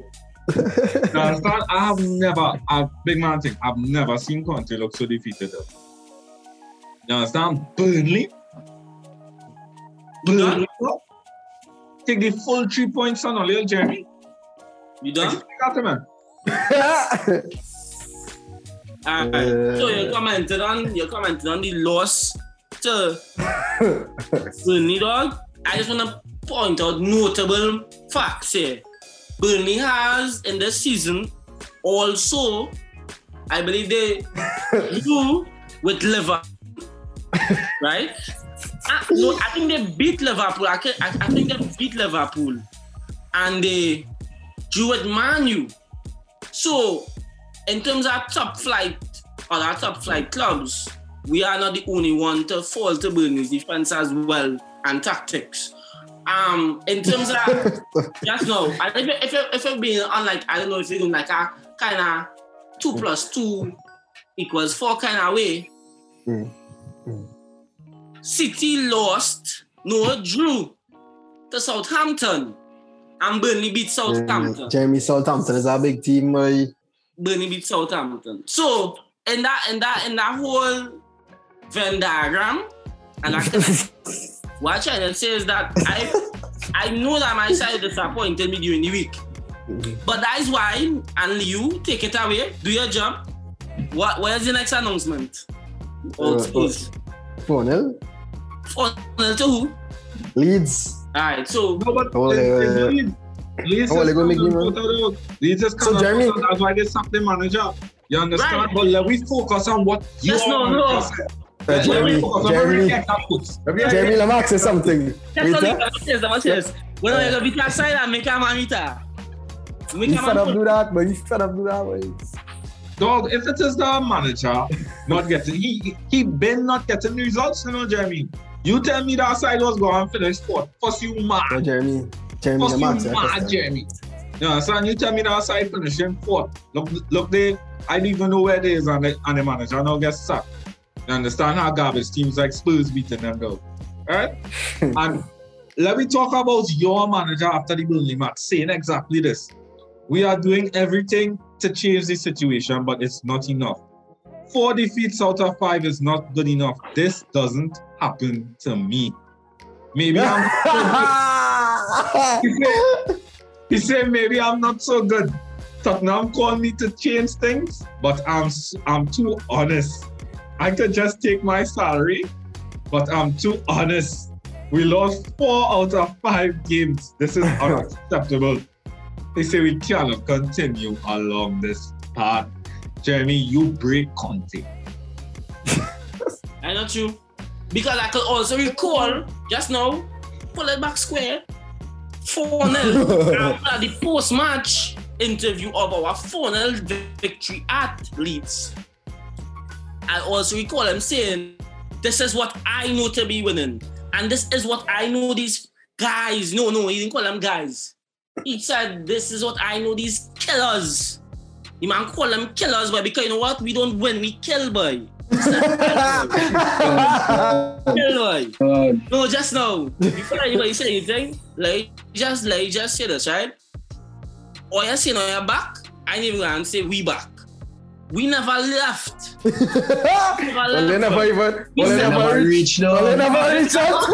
Speaker 4: Understand? I have never, a big man thing, I've never seen Conte look so defeated. though. You understand? Burnley. Burnley. Take the full three points on a little Jeremy.
Speaker 3: You
Speaker 4: I
Speaker 3: done?
Speaker 4: got him, man.
Speaker 3: Alright.
Speaker 1: Uh,
Speaker 3: so you commented on you commented on the loss to Burnley dog. I just wanna point out notable facts here. Burnley has in this season also, I believe they drew with Liverpool, right? Ah, no, I think they beat Liverpool. I, can- I, I think they beat Liverpool, and they drew with Man U. So, in terms of top flight or our top flight clubs, we are not the only one to fall to Burnley's defense as well and tactics. Um, in terms of just no, and if if if you're being on like I don't know if you're doing like a kind of two plus two equals four kind of way.
Speaker 1: Mm. Mm.
Speaker 3: City lost, no drew to Southampton, and Burnley beat Southampton.
Speaker 1: Jeremy Southampton is a big team, boy.
Speaker 3: Burnley beat Southampton. So in that in that in that whole Venn diagram, and I can, what I'm trying to say is that I I know that my side disappointed me during the week. But that is why, and you take it away, do your job. What where's the next announcement? Oh,
Speaker 1: Uh,
Speaker 3: please.
Speaker 1: 4 0.
Speaker 3: To who?
Speaker 1: Leeds.
Speaker 3: Alright, so
Speaker 4: No, but
Speaker 1: Oh,
Speaker 4: it's-
Speaker 1: yeah,
Speaker 4: it's
Speaker 1: yeah, yeah.
Speaker 4: Leeds. Leeds
Speaker 1: Oh,
Speaker 4: is
Speaker 1: they're gonna make
Speaker 4: coming
Speaker 1: you
Speaker 4: out of the- Leeds is
Speaker 1: So,
Speaker 4: coming out
Speaker 1: Jeremy-
Speaker 4: of That's why they sacked the manager. You understand?
Speaker 3: Right.
Speaker 4: But let we focus on what you
Speaker 3: Yes, no, no.
Speaker 1: Uh,
Speaker 4: Let
Speaker 1: Jeremy,
Speaker 4: we focus on
Speaker 1: Jeremy,
Speaker 4: get that puts. Let me-
Speaker 1: Jeremy Lamax is something.
Speaker 3: that's
Speaker 1: Wait,
Speaker 3: all it is, that's what it is. When I go beat that side and make a mamita. Make
Speaker 1: You
Speaker 3: a
Speaker 1: fed up do that, but you fed up do that, boy.
Speaker 4: Dog, if it is the manager not getting, he he been not getting the results, you know, Jeremy. You tell me that side was going to finish fourth. First you mad.
Speaker 1: Jeremy. Jeremy
Speaker 4: First you
Speaker 1: yeah,
Speaker 4: mad. Jeremy. You understand? You tell me that side finishing fourth. Look, look there. I don't even know where it is, and the, and the manager now gets sacked. You understand how garbage teams like Spurs beating them though, right? and let me talk about your manager after the Burnley match, saying exactly this. We are doing everything to change the situation, but it's not enough. Four defeats out of five is not good enough. This doesn't happen to me. Maybe I'm he said, he said maybe I'm not so good. Tottenham called me to change things, but I'm s- I'm too honest. I could just take my salary, but I'm too honest. We lost four out of five games. This is unacceptable. They say we cannot continue along this path. Jeremy, you break Conte.
Speaker 3: I not you. Because I could also recall just now, pull it back square, 4 0 after the post match interview of our 4 0 victory at Leeds. I also recall him saying, This is what I know to be winning. And this is what I know these guys. No, no, he didn't call them guys. He said, This is what I know these killers. The man call them killers, boy, because you know what? We don't win, we kill, boy. Kill, boy.
Speaker 2: God.
Speaker 3: No, just now. Before anybody say anything, like just like just say this, right? Or you saying on your back, I even gonna say we back. we never left.
Speaker 1: they never even. They never
Speaker 2: never
Speaker 1: reach.
Speaker 2: reach, no.
Speaker 1: They never reach out.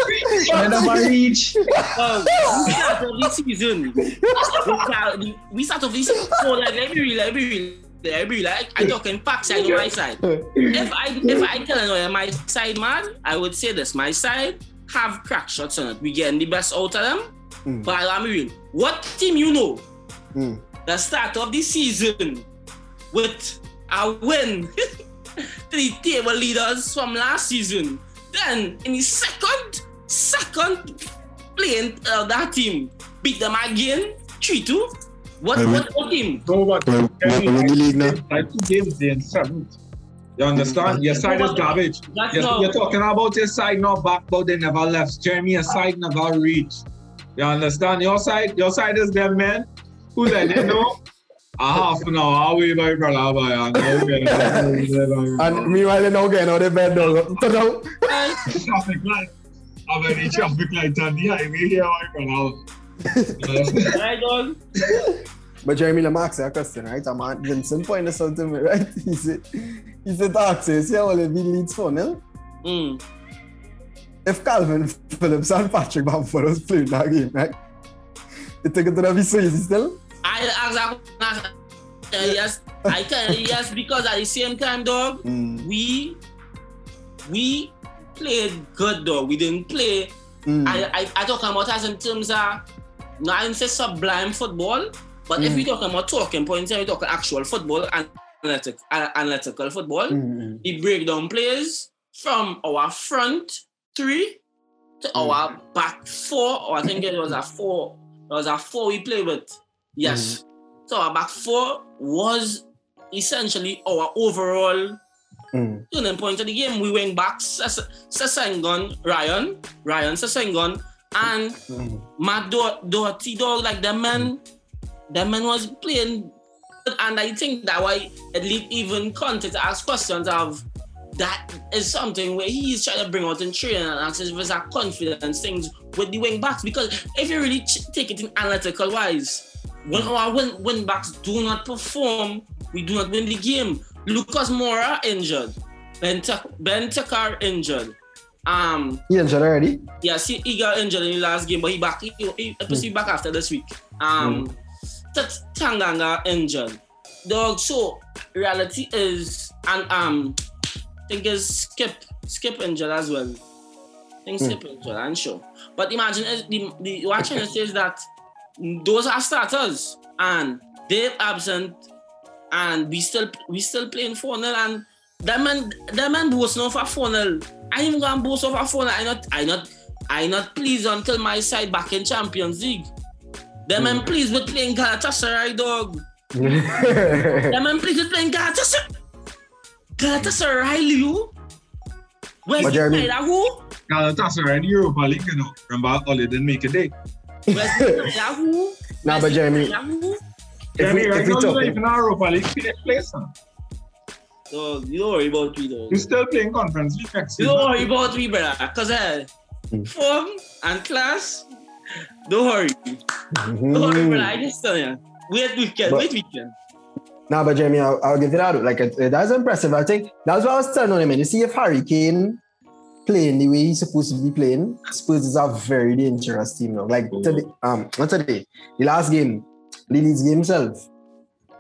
Speaker 2: They never reach.
Speaker 3: Uh, we start of this season. We start, we start of this season. So like, let me read, let me read. I be like, I talking facts, I know my side. If I if I tell you my side, man, I would say this, my side have crack shots on it. We getting the best out of them.
Speaker 1: Mm.
Speaker 3: But I mean, what team you know
Speaker 1: mm.
Speaker 3: the start of the season with a win three table leaders from last season. Then in the second, second playing uh, that team beat them again 3 2
Speaker 4: What's,
Speaker 3: what, what team?
Speaker 4: No,
Speaker 1: what Premier I, league now.
Speaker 4: I two games they in seventh. You understand? Your side is garbage. You're, you're, talking about your side not back, but they never left. Jeremy, your side never reached. You understand? Your side, your side is them man who let them know. A half an hour away, my brother, boy. And,
Speaker 1: and meanwhile, they're not getting out of bed,
Speaker 3: dog.
Speaker 4: Traffic light. I'm in the traffic light on the highway here, my brother
Speaker 3: dog.
Speaker 1: But Jeremy, let me ask you a question, right? I'm at Vincent this out to me, right? He said, he said, see how well if he leads 4 0?
Speaker 3: Mm.
Speaker 1: If Kalvin Phillips and Patrick Bamford was playing that game, right? You think it's gonna be so easy still?
Speaker 3: I ask that yes. I you yes because at the same time, dog,
Speaker 1: Mm.
Speaker 3: we we played good, dog. We didn't play.
Speaker 1: Mm.
Speaker 3: I, I I talk about as in terms of not in say sublime football, but if
Speaker 1: Mm.
Speaker 3: we talk about talking points, we talk actual football and analytic, analytical football.
Speaker 1: Mm.
Speaker 3: The breakdown plays from our front three to
Speaker 1: Mm.
Speaker 3: our back four, or I think it was a four. It was a four we played with. Yes. So our back four was essentially our overall
Speaker 1: Mm.
Speaker 3: turning point of the game. We went back Sessegnon, Ryan, Ryan Sessegnon, and
Speaker 1: mm.
Speaker 3: my Matt Do- Doherty dog. Like the man, the man was playing, and I think that why it leave even content to ask questions of that is something where he's trying to bring out in training and ask if there's confidence things with the wing backs because if you really ch- take it in analytical wise, when our win, wing backs do not perform, we do not win the game. Lucas Moura injured, Ben Tuck- Ben Tucker injured. Um,
Speaker 1: He injured already?
Speaker 3: Yes, he, he got injured in the last game, but he back. He, he, he back after this week. Um, Tat- Tanganga injured. Dog. So reality is, and um, I think is Skipp Skipp injured as well. I think Skipp injured. I'm sure. But imagine is the the what I'm trying to say is that those are starters and they're absent, and we still we still playing four 0 and that man that man boasting off a four 0 I ain't even gonna boast off a four 0 I not I not I not pleased until my side back in Champions League. Them man hmm. pleased with playing Galatasaray dog. Them man pleased with playing Galatasaray. Galatasaray, you. Where's
Speaker 1: But
Speaker 3: the
Speaker 1: Jeremy-
Speaker 3: side of who?
Speaker 4: Galatasaray in Europa League, you know. Remember, Oli didn't make a day.
Speaker 3: Where's the side of who?
Speaker 1: Nah,
Speaker 3: Where's
Speaker 1: but
Speaker 3: the
Speaker 1: Jeremy,
Speaker 3: side of who?
Speaker 1: if we,
Speaker 4: right
Speaker 1: if we
Speaker 4: now, you're not even in Europa League fifth place, now.
Speaker 3: Dog, you don't worry about me, dog.
Speaker 4: You're still playing Conference League next
Speaker 3: You
Speaker 4: season.
Speaker 3: don't worry about me, brother. Cause uh,
Speaker 1: Mm.
Speaker 3: form and class, don't worry. Don't worry, brother. I
Speaker 1: Mm.
Speaker 3: just tell you. Wait weekend,
Speaker 1: But-
Speaker 3: wait weekend.
Speaker 1: Nah, but Jeremy, I'll, I'll give you that. Like, it, it- that's impressive. I think that's what I was telling him. You see, if Harry Kane playing the way he's supposed to be playing, Spurs is a very dangerous team now. Like today, um, not today, the last game, Lily's game himself,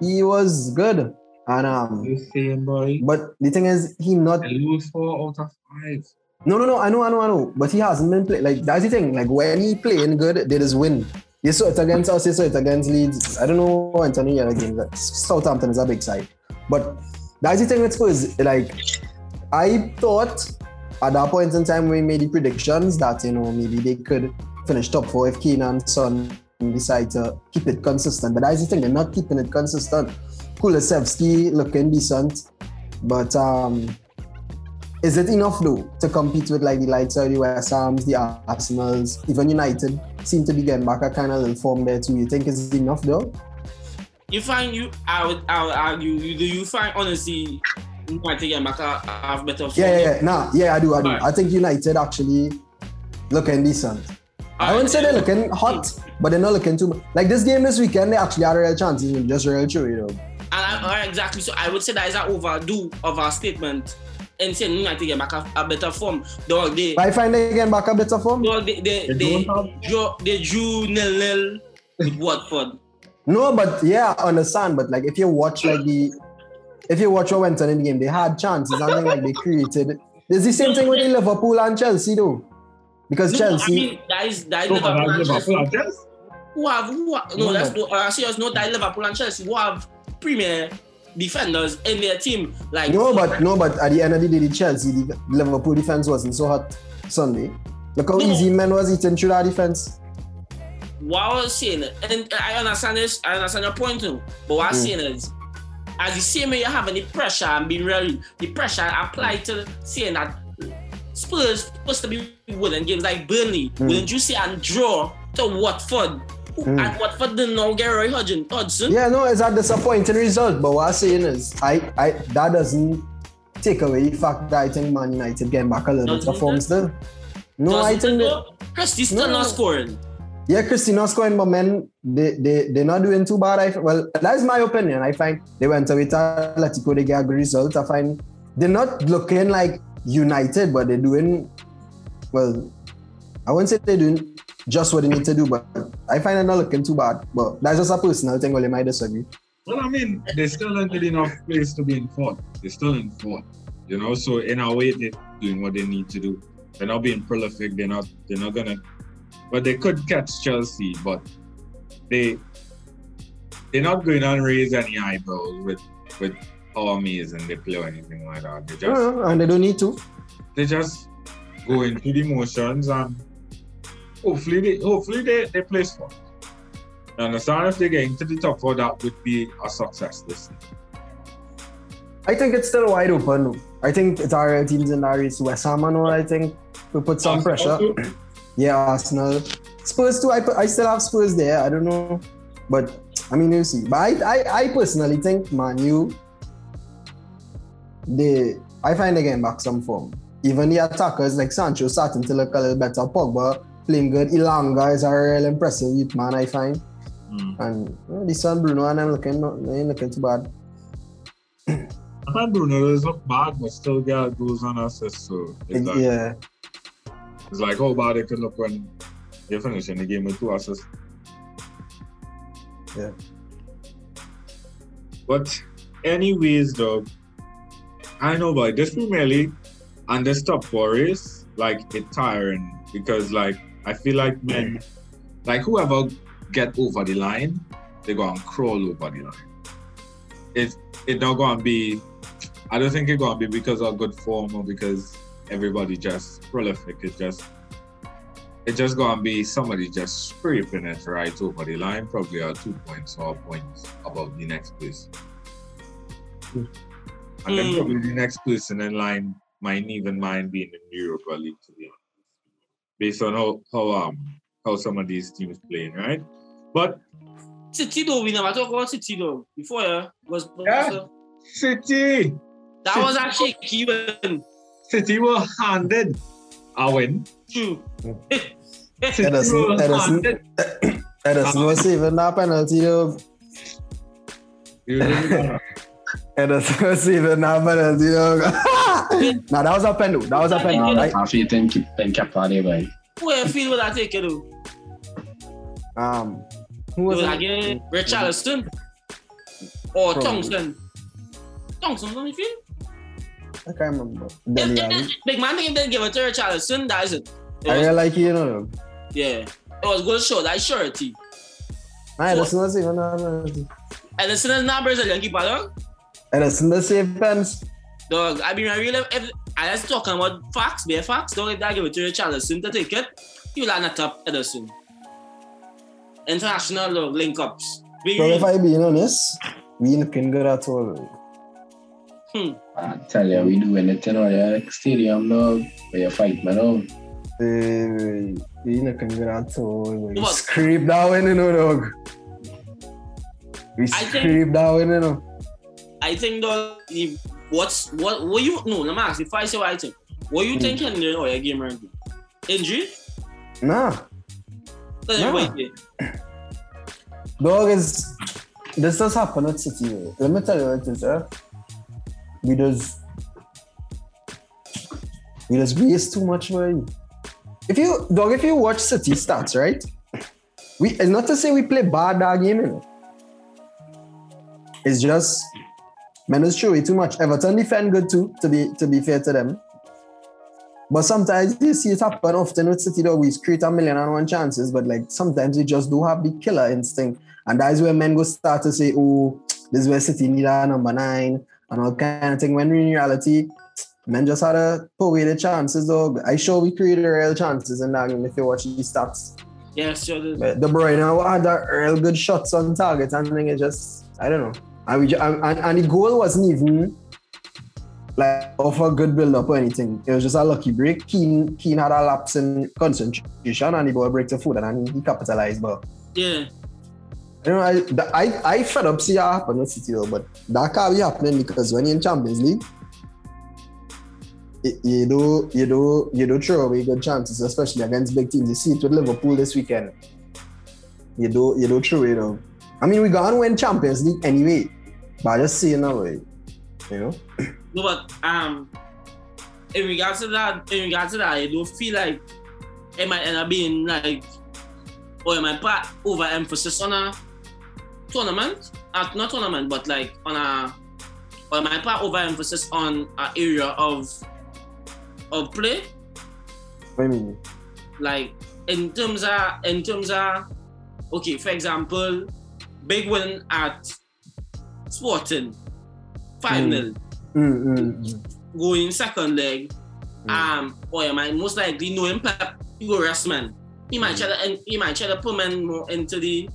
Speaker 1: he was good. And um,
Speaker 4: saying, boy,
Speaker 1: but the thing is, he not
Speaker 4: they lose four out of five.
Speaker 1: no, no, no. I know, I know, I know. But he hasn't been playing. Like that's the thing. Like when he playing good, they just win. You saw it against us. You saw it against Leeds. I don't know Anthony games. Like, Southampton is a big side, but that's the thing with Spurs. Like I thought at that point in time we made the predictions that you know maybe they could finish top four if Kane and Son decide to keep it consistent. But that's the thing. They're not keeping it consistent. Kulusevski looking decent, but um. Is it enough though to compete with like the likes of the West Hams, the Arsenals, even United seem to be getting back a kind of little form there too. You think it's enough though?
Speaker 3: You find you, I would, I would argue, you, do you find honestly, might take back a, have better form?
Speaker 1: Yeah, yeah, yeah. Nah, yeah, I do, I do.
Speaker 3: Alright.
Speaker 1: I think United actually looking decent. I wouldn't say they're looking hot, but they're not looking too much. Like this game this weekend, they actually had a real chance. Just real true, you know.
Speaker 3: And I, exactly. So I would say that is an overdo of our statement and saying United get back a, a better form. Dog, they,
Speaker 1: I find they get back a better form.
Speaker 3: dog, they, they,
Speaker 4: They
Speaker 3: they,
Speaker 4: don't have-
Speaker 3: drew, they drew nil nil with Watford.
Speaker 1: No, but yeah, I understand. But like, if you watch like the, if you watch what went on in the game, they had chances. I think like they created. There's the same thing with the Liverpool and Chelsea though, because
Speaker 3: No,
Speaker 1: Chelsea.
Speaker 3: I mean, that is that is
Speaker 4: So,
Speaker 3: Liverpool and
Speaker 4: Liverpool
Speaker 3: Chelsea.
Speaker 4: and Chelsea?
Speaker 3: Who have who have, no,
Speaker 1: No,
Speaker 3: that's
Speaker 1: but-
Speaker 3: no. Uh, serious, no. That is Liverpool and Chelsea who have premier defenders in their team. Like
Speaker 1: No, but no, but at the end of the day, the Chelsea, the Liverpool defense wasn't so hot Sunday. Look how
Speaker 3: No.
Speaker 1: easy men was eating through that defense.
Speaker 3: what I was saying, and I understand this, I understand your point too. But what I'm
Speaker 1: Mm.
Speaker 3: saying is, as the same way you have any pressure and being really the pressure applied to saying that Spurs supposed to be winning games like Burnley.
Speaker 1: Mm.
Speaker 3: Wouldn't you say and draw to Watford?
Speaker 1: Mm.
Speaker 3: And Watford didn't know get Roy Hodgson.
Speaker 1: Yeah, no, it's a disappointing result. But what I'm saying is, I, I, that doesn't take away the fact that I think Man United getting back a little bit of form still. No, I
Speaker 3: Doesn't
Speaker 1: think
Speaker 3: it
Speaker 1: that?
Speaker 3: Christie still
Speaker 1: No.
Speaker 3: not scoring.
Speaker 1: yeah, Christina scoring, but men, they, they, they're not doing too bad. I, well, that's my opinion. I find they went away to Atletico, they get a good result. I find they're not looking like United, but they're doing, well, I wouldn't say they're doing just what they need to do, but I find they're not looking too bad. But that's just a personal thing, well, they might disagree.
Speaker 4: Well, I mean, they still don't get enough place to be in fourth. They're still in fourth, you know. So in a way, they're doing what they need to do. They're not being prolific. They're not. They're not gonna. But they could catch Chelsea, but they they're not going to raise any eyebrows with with how amazing they play or anything like that. They just
Speaker 1: Uh, and they don't need to.
Speaker 4: they just go into the motions and hopefully they hopefully they, they place fourth. You understand if they get into the top four, that would be a success this season.
Speaker 1: I think it's still wide open. I think it's our teams in that race. West Ham and all, I think we put some pressure.
Speaker 4: Also,
Speaker 1: Yeah, Arsenal. Spurs too. I, I still have Spurs there. I don't know. But I mean, you see. But I, I, I personally think Man U, they, I find they getting back some form. Even the attackers like Sancho starting to look a little better. Pogba playing good. Elanga is a real impressive youth man, I find.
Speaker 4: mm.
Speaker 1: And well, the son Bruno and I'm looking, not, ain't looking too bad.
Speaker 4: I find Bruno does not bad, but still get goals on assists. So it's like,
Speaker 1: yeah.
Speaker 4: it's like how bad it could look when you finish in the game with two assists.
Speaker 1: Yeah.
Speaker 4: But anyways, though, I know, but this Premier League and this top four race, like it's tiring because, like, I feel like men, like whoever get over the line, they go and crawl over the line. It it not gonna be. I don't think it's gonna be because of good form or because everybody just prolific. It just it just gonna be somebody just scraping it right over the line, probably are two points or points above the next place. And then
Speaker 3: Mm.
Speaker 4: probably the next person in line might even mind being in the Europa League to be honest. Based on how how um how some of these teams playing, right? But
Speaker 3: City though, we never talk about City though. Before yeah, was
Speaker 4: Yeah. City
Speaker 3: that was a shaky win.
Speaker 4: City were handed a win.
Speaker 3: True.
Speaker 4: City
Speaker 1: Ederson-
Speaker 4: were
Speaker 1: Ederson-
Speaker 4: handed-
Speaker 1: Ederson was saving that penalty though.
Speaker 4: You know,
Speaker 1: Ederson was saving that penalty though. nah, that was a pen though. That was a pen.
Speaker 2: I
Speaker 1: Right?
Speaker 2: have faith in, in Kepa boy.
Speaker 3: Who you feel with that take it though?
Speaker 1: Um, who
Speaker 3: Was
Speaker 1: was
Speaker 3: it
Speaker 1: it?
Speaker 3: again Richarlison or
Speaker 1: Probably.
Speaker 3: Townsend? Townsend, don't you feel?
Speaker 1: I can't remember.
Speaker 3: If-
Speaker 1: Dele
Speaker 3: if-
Speaker 1: Alli.
Speaker 3: if Big man think if they give it to Richarlison, that is it. It
Speaker 1: I
Speaker 3: was-
Speaker 1: really like you, know.
Speaker 3: yeah. It was good show, that is surety.
Speaker 1: Nah, Ederson was saving that penalty.
Speaker 3: Ederson is not Brazilian keeper, dog.
Speaker 1: Ederson the save pens.
Speaker 3: Dog, I mean, I really, if, I was talking about facts, bare facts, dog, if that give it to Richarlison to take it, you will not top Ederson. International dog, link ups. Be
Speaker 1: So if
Speaker 3: real.
Speaker 1: I being honest, we looking good at all.
Speaker 2: I tell you, we do anything on the stadium now. Where you fight, man. Oh.
Speaker 1: Eh, We looking good at all. We
Speaker 3: What?
Speaker 1: scrape that one, you know, dog. We
Speaker 3: I think-
Speaker 1: scrape that one, you know.
Speaker 3: I think dog, if, what's, what, what you, no, let me ask, if I say what I think, what you
Speaker 1: Hmm.
Speaker 3: think Henry or your game ranking? Injury?
Speaker 1: Nah. Nah. Dog is this does happen at City. eh. Let me tell you what it is, eh? We just we just waste too much money. If you dog, if you watch City stats, right? We it's not to say we play bad that game, you know. It's just man is way too much. Everton defend good too, to be to be fair to them. But sometimes you see it happen often with City dog. We create a million and one chances, but like sometimes we just do have the killer instinct. And that is where men go start to say, oh, this is where City need a number nine and all kind of thing. When in reality, men just had to put away the chances, dog. I sure we created real chances in that game if you watch the stats.
Speaker 3: Yes, sure. the-
Speaker 1: But De Bruyne had that real good shots on target, and then it just, I don't know. And, we, and, and, the goal wasn't even like off a good build up or anything. It was just a lucky break. Keane, Keane had a lapse in concentration and the ball break to foot and he capitalized. But
Speaker 3: Yeah.
Speaker 1: you know, I, the- I, I fed up see that happen with City though, but that can't be happening because when you're in Champions League, it- you do you do you do throw away good chances, especially against big teams. You see it with Liverpool this weekend. You do you do throw it though. I mean, we gonna win Champions League anyway, but I just saying that way, you know.
Speaker 3: No, but um, in regards to that, in regards to that, I don't feel like it might end up being like, or it might put overemphasis on a tournament, uh, not tournament, but like on a, or it might put overemphasis on an area of of play,
Speaker 1: What do you mean?
Speaker 3: like in terms of in terms of okay, for example, big win at Sporting, five 0
Speaker 1: Mm, mm, mm.
Speaker 3: going second leg,
Speaker 1: Mm.
Speaker 3: um, or you might most likely know him Pep, he go rest man. He might try to he might try to put man more into the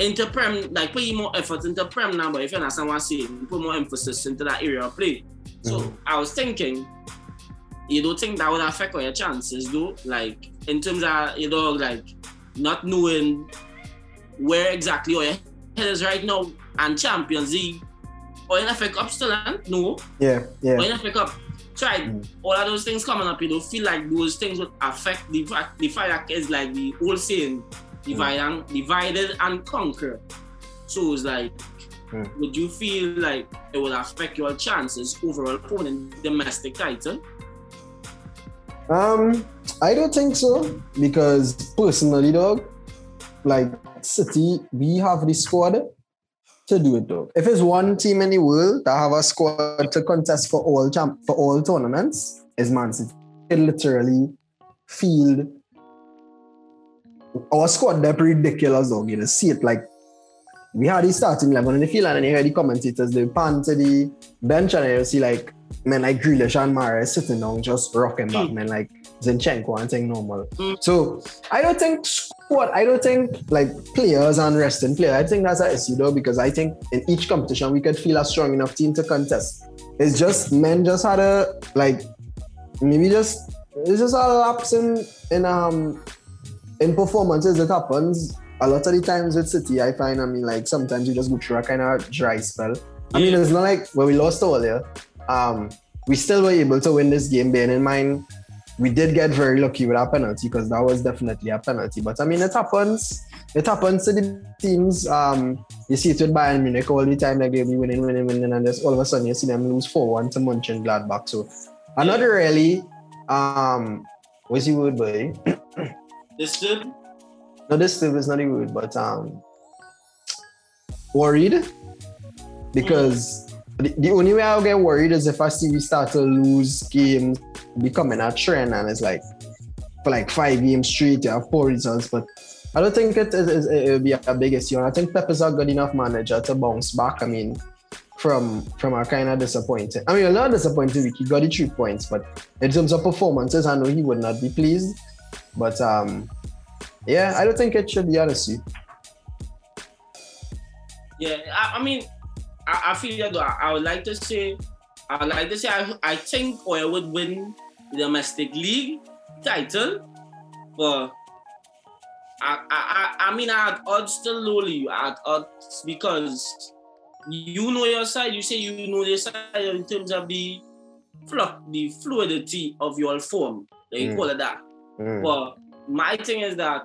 Speaker 3: into prem like put more effort into prem now, but if you understand what I'm saying, put more emphasis into that area of play. So. I was thinking, you don't think that would affect all your chances though? Like in terms of you know like not knowing where exactly your head is right now and Champions League or in FA Cup still and no
Speaker 1: Yeah, yeah.
Speaker 3: when you pick up, try
Speaker 1: Mm.
Speaker 3: all of those things coming up, you don't feel like those things would affect the fact the fact that is like the old saying, divide and divided and conquer. So it's like,
Speaker 1: Mm.
Speaker 3: would you feel like it will affect your chances overall opponent domestic title?
Speaker 1: Um, I don't think so because personally, dog, like City, we have the squad to do it, though. If it's one team in the world that have a squad to contest for all champ for all tournaments, is Man City. It literally field our squad. They're ridiculous, dog. You know, see it like we had the starting eleven in the field, and then you hear the commentators they pan to the bench, and you see like men like Grealish and Mahrez sitting down just rocking back, man. like Zinchenko and thing normal.
Speaker 3: Mm.
Speaker 1: So I don't think squad, I don't think like players and resting players. I think that's an issue though, because I think in each competition we could feel a strong enough team to contest. It's just men just had a like maybe just it's just a lapse in in um in performances it happens a lot of the times with City I find I mean like sometimes you just go through a kind of dry spell I mean it's not like when we lost earlier um we still were able to win this game bearing in mind we did get very lucky with our penalty because that was definitely a penalty. But I mean it happens. It happens to the teams. Um you see it with Bayern Munich. All the time like they'll be winning winning winning and just all of a sudden you see them lose 4-1 to Mönchengladbach. So another really um what's the word boy?
Speaker 3: This still
Speaker 1: no, this still is not a word, but um, worried. Because the, only way I'll get worried is if I see we start to lose games, becoming a trend, and it's like for like five games straight, you have four results. But I don't think it it will be a big issue. And I think Pep is a good enough manager to bounce back. I mean, from from a kind of disappointed. I mean, a lot disappointed week. He got the three points, but in terms of performances, I know he would not be pleased. But um, yeah, I don't think it should be an issue.
Speaker 3: Yeah, I, I mean, I, I feel that I, I would like to say, I would like to say, I, I think Oil would win the domestic league title, but I, I, I, I mean, I had odds to lower you at odds because you know your side. You say you know your side in terms of the flux, the fluidity of your form. They
Speaker 1: Mm.
Speaker 3: call it that.
Speaker 1: Mm,
Speaker 3: But my thing is that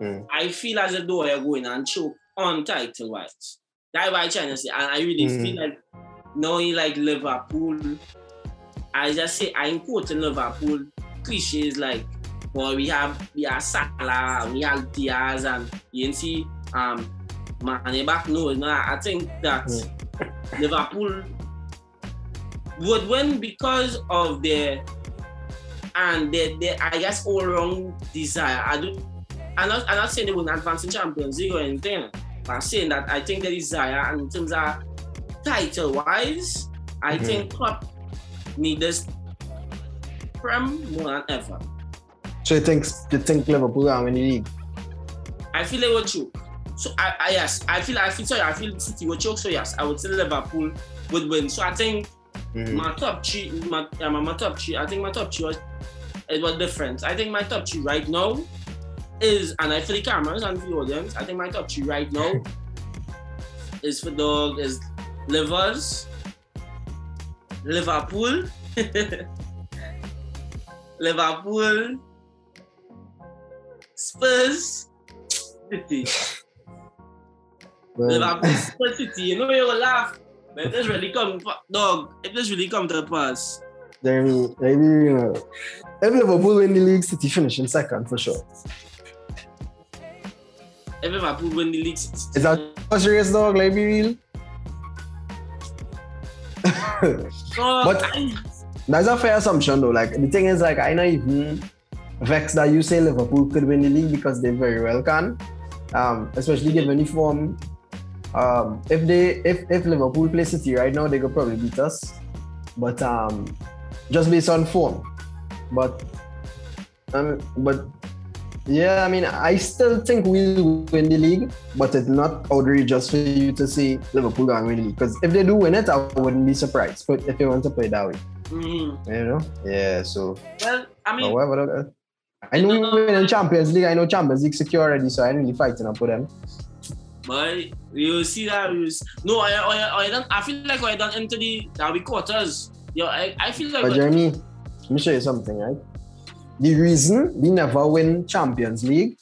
Speaker 1: Mm.
Speaker 3: I feel as though you're going and choke on title wise. That's why I'm trying to say. And I really
Speaker 1: Mm.
Speaker 3: feel like knowing like Liverpool, I just say I'm quoting Liverpool cliches like well we have we have Salah, we have Diaz and you can see um Mane back. No, no, I think that Liverpool would win because of their and their, their I guess all wrong desire. I do I'm not I'm not saying they will not advance in Champions League or anything. I'm saying that I think the desire and in terms of title wise, I
Speaker 1: Mhm.
Speaker 3: think Klopp needs this prem more than ever.
Speaker 1: So you think you think Liverpool are winning the league?
Speaker 3: I feel they will choke. So I, I yes, I feel I feel sorry, I feel City will choke. So yes, I would say Liverpool would win. So I think
Speaker 1: Mm.
Speaker 3: my top three, my, yeah, my, my top three, I think my top three was it was different. I think my top three right now is, and I for the cameras and for the audience, I think my top three right now is for dog is livers, Liverpool, Liverpool, Spurs, City.
Speaker 1: Well,
Speaker 3: Liverpool, Spurs, City. You know you will laugh. But if this really come, dog, if this really come to pass,
Speaker 1: Jeremy, maybe you know, if Liverpool win the league, City finish in second for sure.
Speaker 3: If Liverpool win the league.
Speaker 1: Is that a serious dog? Like be real?
Speaker 3: No,
Speaker 1: But-
Speaker 3: I,
Speaker 1: That's a fair assumption though. Like the thing is, like I not even vexed that you say Liverpool could win the league because they very well can. Um, especially given the form. Um, if they if if Liverpool play City right now, they could probably beat us. But um, just based on form. But um, but yeah, I mean, I still think we'll win the league, but it's not outrageous for you to say Liverpool gonna win the league. Because if they do win it, I wouldn't be surprised. But if you want to play that way.
Speaker 3: mm,
Speaker 1: You know? Yeah, so
Speaker 3: well, I mean,
Speaker 1: however, uh, I know we win in Champions League. I know Champions League secure already, so I ain't really fighting up with them.
Speaker 3: but you see that. You will s- no, I, I, I, don't, I feel like I don't enter the that we quarters. Yo, I, I feel like
Speaker 1: But Jeremy, let me show you something, right? The reason we never win Champions League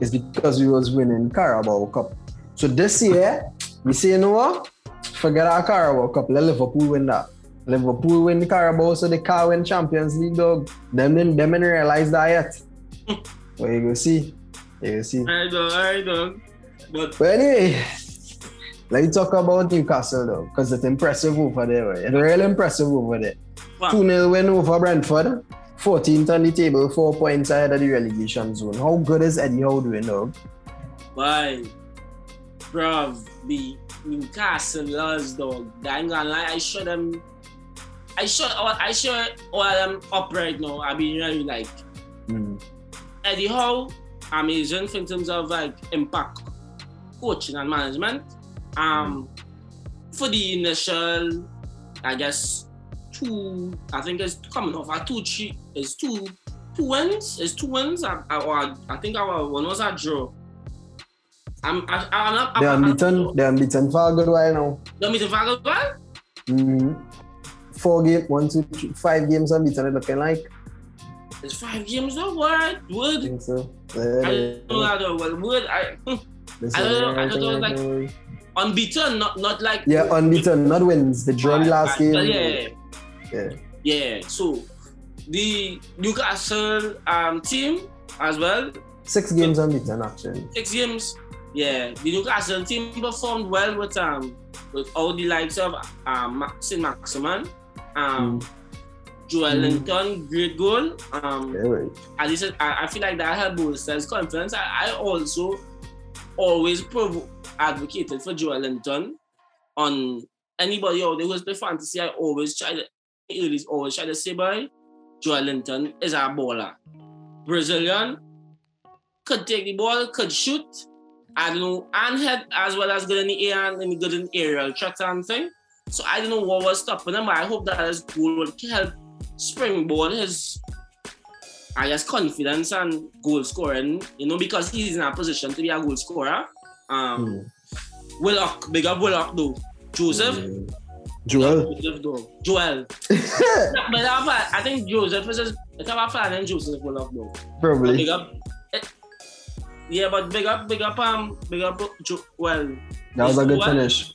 Speaker 1: is because we was winning Carabao Cup. So this year, we say, you know what? Forget our Carabao Cup. Let Liverpool win that. Liverpool win the Carabao, so they can't win Champions League, dog. Them didn't, them didn't realize that yet. Well, you go see. You go see.
Speaker 3: I don't, I don't. But
Speaker 1: But anyway, let's talk about Newcastle though, because it's impressive over there. Right? It's really impressive over there. 2 0 win over Brentford, 14th on the table, four points ahead of the relegation zone. How good is Eddie Howe doing, dog?
Speaker 3: why, bruv, the Newcastle loves dog. I ain't gonna lie, I show them. I show, I show all them up right now. I mean, really like
Speaker 1: Mm.
Speaker 3: Eddie Howe, amazing in terms of like impact coaching and management. Um, for the initial, I guess two. I think it's coming off a two. It's two two wins. It's two wins. I, I, I think our one was a draw. I'm I, I'm not. I'm,
Speaker 1: They're
Speaker 3: I'm,
Speaker 1: unbeaten. They're unbeaten for a good while now.
Speaker 3: They're unbeaten for a good while.
Speaker 1: Mm. Four games, one, two, three, five games unbeaten, it looking like.
Speaker 3: It's five games though. What?
Speaker 1: I think so.
Speaker 3: I don't know. Well, Wood. I
Speaker 1: This
Speaker 3: I don't know, I don't know, like- unbeaten. Not not like.
Speaker 1: Yeah, unbeaten, not wins. The
Speaker 3: draw
Speaker 1: last game.
Speaker 3: But yeah.
Speaker 1: Yeah.
Speaker 3: Yeah, so the Newcastle um, team as well,
Speaker 1: Six games unbeaten, actually.
Speaker 3: six games. Yeah, the Newcastle team performed well with um with all the likes of um St. Maximin, um Joel
Speaker 1: Mm.
Speaker 3: Linton, great goal. Um
Speaker 1: Yeah, right.
Speaker 3: at least I, I feel like that helped boost his confidence. I, I also always provo- advocated for Joelinton on anybody out there who's play fantasy. I always try to always always try to say, boy, Joelinton is a baller. Brazilian could take the ball, could shoot. I don't know, and head as well as good in the air and good in aerial threat and thing. So I don't know what was stopping him, but I hope that his goal will help springboard his I guess confidence and goal scoring, you know, because he's in a position to be a goal scorer. Um
Speaker 1: Mm.
Speaker 3: Willock, big up Willock though. Joseph.
Speaker 1: Mm. Joel.
Speaker 3: Joseph though. Joel. but I, I think Joseph is just it's about fan and Joseph Willock though. But
Speaker 1: Probably.
Speaker 3: big up. eh, yeah, but big up, big up, um, big up, Joe, well,
Speaker 1: That was a good
Speaker 3: Well-
Speaker 1: finish.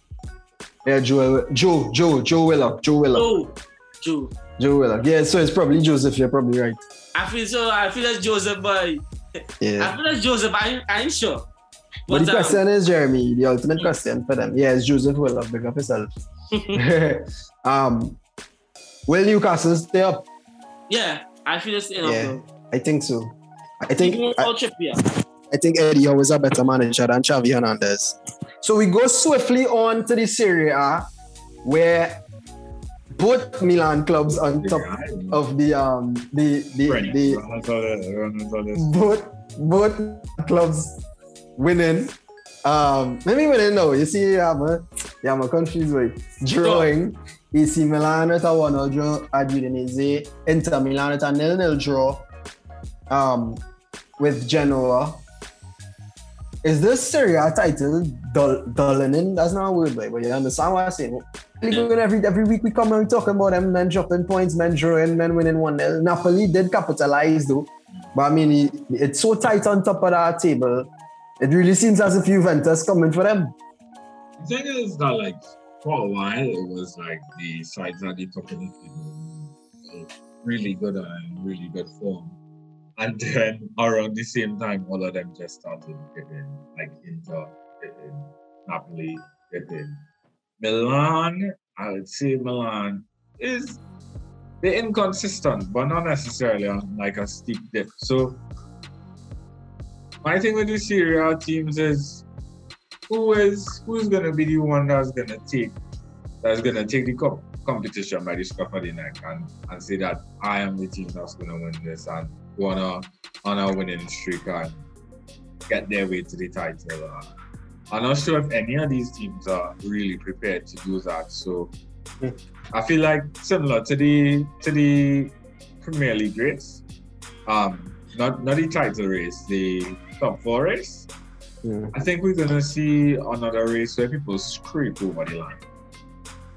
Speaker 1: Yeah, Joe, Joe, Joe, Joe Willock, Joe Willock,
Speaker 3: Joe, Joe.
Speaker 1: Joe. Yeah, so it's probably Joseph. You're probably right.
Speaker 3: I feel so, I feel it's Joseph, but I feel it's Joseph, I, I ain't sure.
Speaker 1: But the
Speaker 3: um,
Speaker 1: question is, Jeremy, the ultimate question for them. Yeah, it's Joseph Willock. Big up yourself. um, will Newcastle stay up?
Speaker 3: yeah, I feel it's enough.
Speaker 1: Yeah.
Speaker 3: though.
Speaker 1: I think so. I think
Speaker 3: Even
Speaker 1: I,
Speaker 3: without
Speaker 1: I think Eddie Howe is a better manager than Xavi Hernandez. So we go swiftly on to the Serie A, where both Milan clubs on top of the um the the, the both both clubs winning. Um, maybe winning no. You see, I'm a, yeah, a confused with drawing. AC Milan with a one-nil draw at Udinese. Inter Milan with a nil-nil draw. Um, with Genoa. Is this Serie A title dull? That's not a word, like, but you understand what I'm saying? Good Every every week we come and we talking about them men dropping points, men drawing, men winning one 0 Napoli did capitalize though, but I mean it's so tight on top of that table. It really seems as if Juventus coming for them.
Speaker 4: The thing is that like for a while it was like the sides at the top of the were really good uh, and really good form. And then around the same time all of them just started getting like Inter, getting Napoli, getting Milan. I would say Milan is they're inconsistent, but not necessarily on like a steep dip. So my thing with the Serie A teams is who is who's gonna be the one that's gonna take that's gonna take the cup competition by the scruff of the neck and, and say that I am the team that's gonna win this and go on a winning streak and get their way to the title. I'm not sure if any of these teams are really prepared to do that. So I feel like similar to the to the Premier League race, um, not not the title race, the top four race.
Speaker 1: Yeah.
Speaker 4: I think we're gonna see another race where people scrape over the line,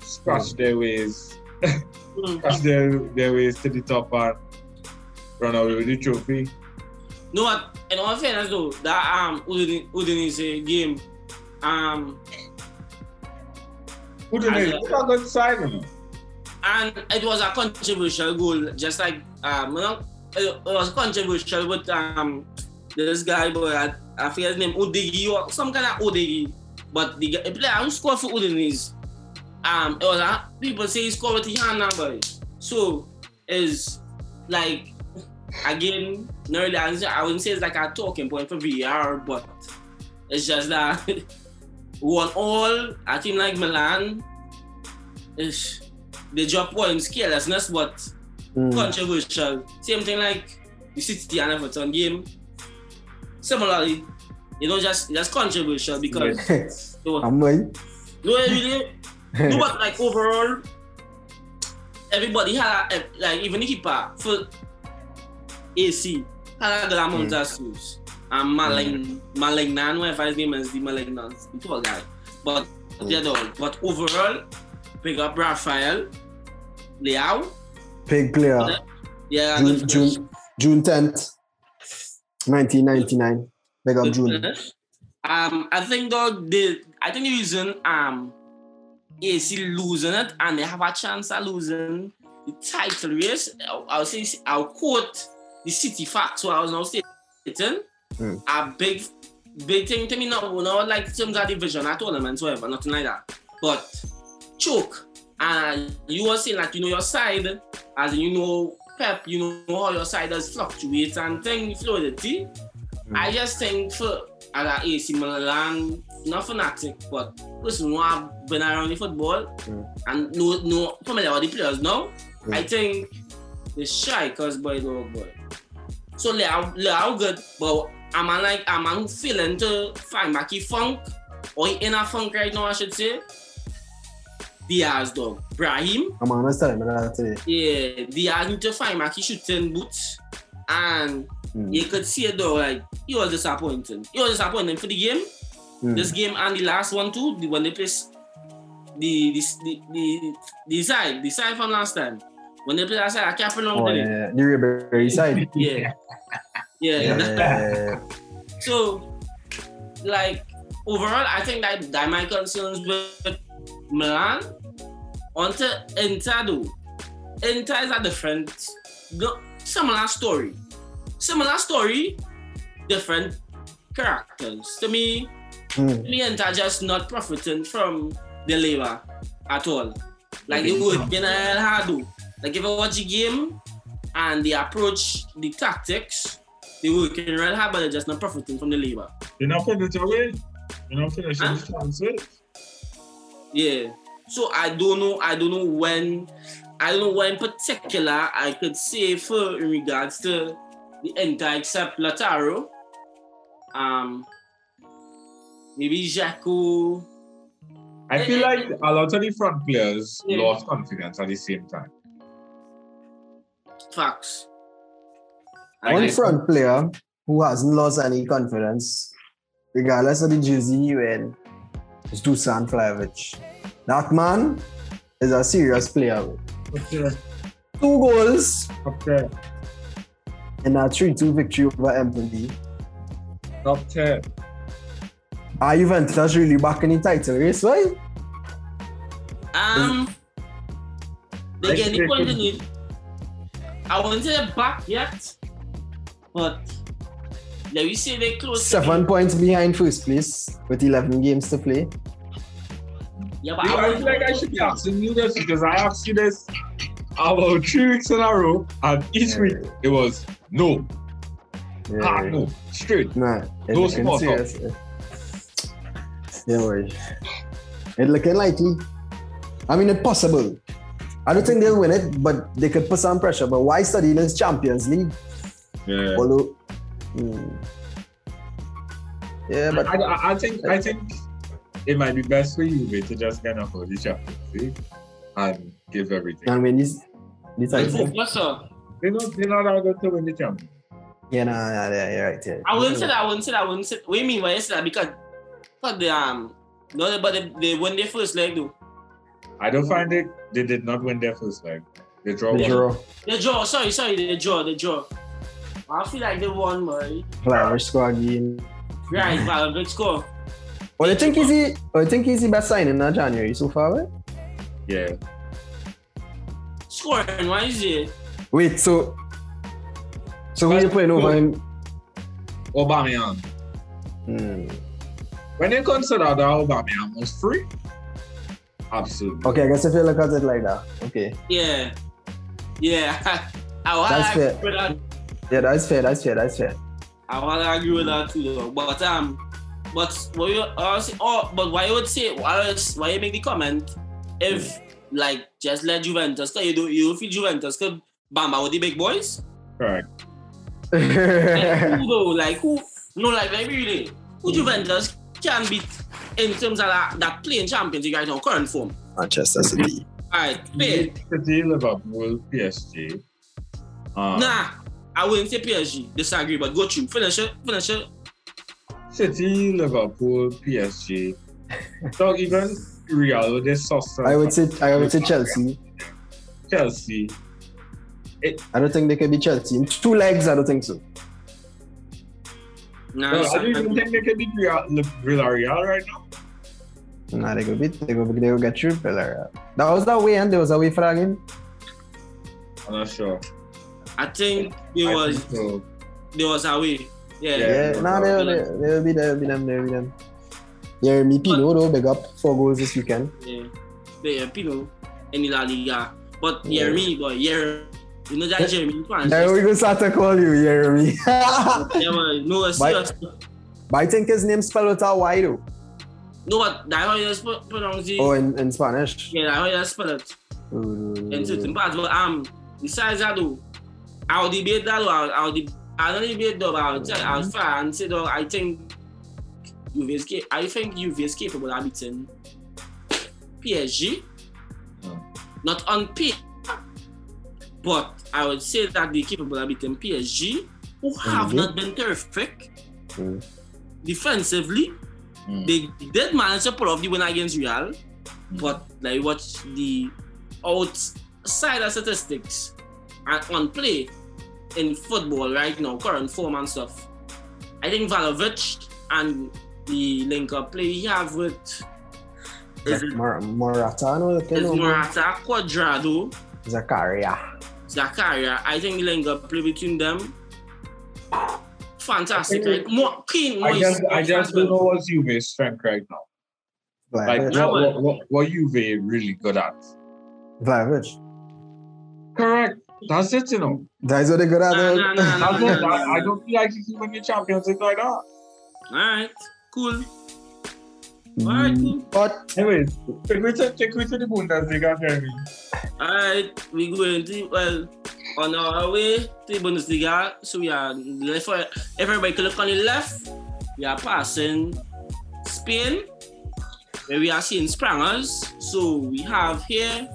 Speaker 4: scratch their ways,
Speaker 3: Mm.
Speaker 4: scratch their, their ways to the top and run away with the trophy.
Speaker 3: No, what? In all fairness, though, that um Udin- Udinese game, um,
Speaker 4: Who do they?
Speaker 3: I-
Speaker 4: Who good side, you know?
Speaker 3: and it was a controversial goal, just like um, you know, it, it was controversial with um this guy, boy, I, I forget his name, Udogie or some kind of Udogie, but the, guy- the player who scored for Udinese, um, it was a, people say he scored with hand number, so is like again, not really, I wouldn't say- I wouldn't say it's like a talking point for VR, but it's just that one all a team like Milan is they drop points carelessness, but
Speaker 1: Mm.
Speaker 3: controversial. Same thing like the City and Everton game. Similarly, you know, just just controversial because no,
Speaker 1: I'm like,
Speaker 3: no, really, no, but like overall, everybody had a, like even the keeper for AC had a good amount of screws. And Malign, Malignan, whatever his name is, the Malignan, the poor guy. But they don't. But overall, pick up Rafael, Leao,
Speaker 1: big player.
Speaker 3: yeah,
Speaker 1: June, June, June 10th, 1999. Big up June.
Speaker 3: Um, I think though the I think the reason um AC losing it and they have a chance of losing the title race. I'll, say I'll quote the City facts. So I was now stating
Speaker 1: Hmm.
Speaker 3: a big big thing to me now. Not like terms of division or tournaments, whatever, nothing like that. But choke. And you were saying like you know your side, as you know Pep, you know how your side does fluctuate and thing fluidity. I just think for as a AC Milan, not fanatic, but person who have been around the football
Speaker 1: Mm.
Speaker 3: and no know familiar with the players now,
Speaker 1: Mm.
Speaker 3: I think the strikers boy no good. So Leo Leo good, but I'm like I'm feeling to find Mackie Funk or he in a funk right now I should say. Diaz dog. Brahim,
Speaker 1: I'm honest telling me that today.
Speaker 3: yeah, Diaz need to find Mackie shooting boots and
Speaker 1: Mm.
Speaker 3: you could see it though, like he was disappointing. He was disappointing for the game,
Speaker 1: Mm.
Speaker 3: this game and the last one too. The when they play the the the the, the side, the side from last time. When they play that side, I can't
Speaker 1: Oh,
Speaker 3: pronounce
Speaker 1: yeah,
Speaker 3: it.
Speaker 1: yeah. The Ribery side.
Speaker 3: Yeah. Yeah,
Speaker 1: yeah, yeah.
Speaker 3: So, like overall, I think that that my concerns with Milan onto Inter though. Inter is a different, no, similar story. Similar story, different characters. To me,
Speaker 1: Hmm.
Speaker 3: me Inter just not profiting from the labor at all. Like
Speaker 4: Okay.
Speaker 3: you would in a hard do. Like if I watch the game and the approach, the tactics, they working real hard, but they're just not profiting from the labor.
Speaker 4: You're not finishing away. You're not finishing
Speaker 3: Huh?
Speaker 4: the chances.
Speaker 3: Yeah. So I don't know. I don't know when. I don't know when in particular I could say for in regards to the entire except Lautaro. Um. Maybe Dzeko.
Speaker 4: I feel like a lot of the front players
Speaker 3: Yeah.
Speaker 4: lost confidence at the same time.
Speaker 3: Facts.
Speaker 4: Like
Speaker 1: One
Speaker 4: they-
Speaker 1: front player who hasn't lost any confidence, regardless of the jersey he wear, is Dusan Vlahovic. That man is a serious player.
Speaker 4: Okay,
Speaker 1: Two goals
Speaker 4: okay.
Speaker 1: in a 3-2 victory over Empoli.
Speaker 4: Top 10.
Speaker 1: Are Juventus really back in the title race, right?
Speaker 3: Um. They
Speaker 4: Like
Speaker 3: get the
Speaker 4: they
Speaker 3: point in it. I won't say back yet, but let me say they close.
Speaker 1: Seven
Speaker 3: it.
Speaker 1: points behind first place with 11 games to play.
Speaker 3: Yeah, but
Speaker 4: You
Speaker 3: I
Speaker 4: I feel like I should be asking you this because I asked you this about three weeks in a row, and each
Speaker 1: Yeah.
Speaker 4: week it was no,
Speaker 1: Yeah.
Speaker 4: hard no, straight.
Speaker 1: Nah,
Speaker 4: No
Speaker 1: looking
Speaker 4: small talk.
Speaker 1: serious. Yeah, boy. It looking likely. I mean, it's possible. I don't think they'll win it, but they could put some pressure. But why study this Champions League?
Speaker 4: Yeah.
Speaker 1: Although, hmm. yeah, but
Speaker 4: I, I, I think I think it might be best for you to just kind of hold the Champions League and give everything.
Speaker 1: I mean, this, this
Speaker 3: And
Speaker 1: title.
Speaker 3: focus, sir.
Speaker 4: They're not they're not all going to win the Champions.
Speaker 1: Yeah, no, nah, yeah, you're right. Yeah.
Speaker 3: I wouldn't say that. I wouldn't say that. I wouldn't say. What do you mean by you say that? Because, but the um, no, but they, they won their first leg though.
Speaker 4: I don't find it. They did not win their first leg. They draw
Speaker 1: The
Speaker 4: one.
Speaker 1: draw.
Speaker 3: They draw. Sorry, sorry. They draw. They draw. I feel like they won, boy.
Speaker 1: Flowers score again.
Speaker 3: Right, but good score.
Speaker 1: Well, I think he's the, well, I think he's the best signing in January so far, right?
Speaker 4: Yeah.
Speaker 3: Scoring, why is it?
Speaker 1: Wait, so so who you playing over him?
Speaker 4: Aubameyang.
Speaker 1: Hmm.
Speaker 4: When you consider that Aubameyang was free, absolutely.
Speaker 1: Okay, I guess if you look at it like that, okay,
Speaker 3: Yeah, yeah. I want
Speaker 1: That's
Speaker 3: to
Speaker 1: fair.
Speaker 3: agree with that.
Speaker 1: yeah, that's fair, that's fair, that's fair.
Speaker 3: I want to agree with that too, though. But um, but what you uh, oh, but why you would say why why you make the comment if like just let Juventus? Cause you do you feel Juventus could bamba with the big boys?
Speaker 4: Correct.
Speaker 3: Like, who though? Like who? No, like like really, who Juventus can beat in terms of that, that playing champions you guys on current form?
Speaker 1: Manchester City.
Speaker 3: Alright, fair.
Speaker 4: City, Liverpool, PSG. Um,
Speaker 3: Nah, I wouldn't say PSG. Disagree, but go through. Finish it. Finish it.
Speaker 4: City, Liverpool, PSG. so even Real, they sauce
Speaker 1: I would say I would say Chelsea.
Speaker 4: Chelsea.
Speaker 1: I don't think they can be Chelsea. In two legs, I don't think so.
Speaker 3: Nah,
Speaker 4: No, I don't even think they can beat Real, Villarreal right now.
Speaker 1: Nah, they go beat they go they go get through Villarreal. That was that way and there was a way for that game.
Speaker 4: I'm not sure.
Speaker 3: I think it
Speaker 4: I
Speaker 3: was
Speaker 4: think so.
Speaker 3: there was a way. Yeah.
Speaker 4: Yeah.
Speaker 1: Yeah, nah, they'll, they'll, they'll be there, they'll be them, they'll be them. Yeah, me Pino though, big up. Four goals this weekend.
Speaker 3: Yeah. Yeah, Pino in La Liga. But
Speaker 1: Yeah.
Speaker 3: Jeremy, boy, yeah. You know that Jeremy fans.
Speaker 1: Now we gonna start to call you Jeremy.
Speaker 3: Yeah, man. No, it's
Speaker 1: Bye.
Speaker 3: serious.
Speaker 1: but I think his name spelled out a Y though.
Speaker 3: No, but that's how you sp- pronounce it.
Speaker 1: Oh, in, in Spanish.
Speaker 3: Yeah, that's how you spell it. in certain parts. But um, besides that though, I'll debate that though. I'll, I'll de- I don't debate though. but I'll tell, I'll fair and say though. I think Juve is I think is capable of beating PSG.
Speaker 4: Hmm.
Speaker 3: Not on paper, but I would say that they're capable of beating PSG, who have
Speaker 1: Mhm.
Speaker 3: not been terrific
Speaker 1: Mm.
Speaker 3: defensively.
Speaker 4: Mm.
Speaker 3: They did manage to pull off the win against Real, but like watch the outside of statistics and on play in football right now, current form and stuff. I think Vlahovic and the link up play he have with is it
Speaker 1: Mor- Morata, no?
Speaker 3: is Morata, Cuadrado,
Speaker 1: Zakaria.
Speaker 3: Zakaria. I think the link up play between them. Fantastic, right? More keen, more
Speaker 4: I just, I just don't know what's Juve's strength right now. Like,
Speaker 1: Vlahovic.
Speaker 4: What,
Speaker 3: but-
Speaker 4: what, what, what Juve really good at?
Speaker 1: Vlahovic.
Speaker 4: Correct. That's it, you know.
Speaker 1: That's what they good at.
Speaker 3: Nah, nah, nah,
Speaker 4: That's it. I, I don't feel like he can win the Champions League like that.
Speaker 3: Alright, cool. Alright, cool.
Speaker 1: But
Speaker 4: Anyways, take me to, take me to the Bundesliga, Jeremy.
Speaker 3: Alright, we going to well on our way to the Bundesliga. So we are left for everybody can look on the left, we are passing Spain, where we are seeing Sprangers. So we have here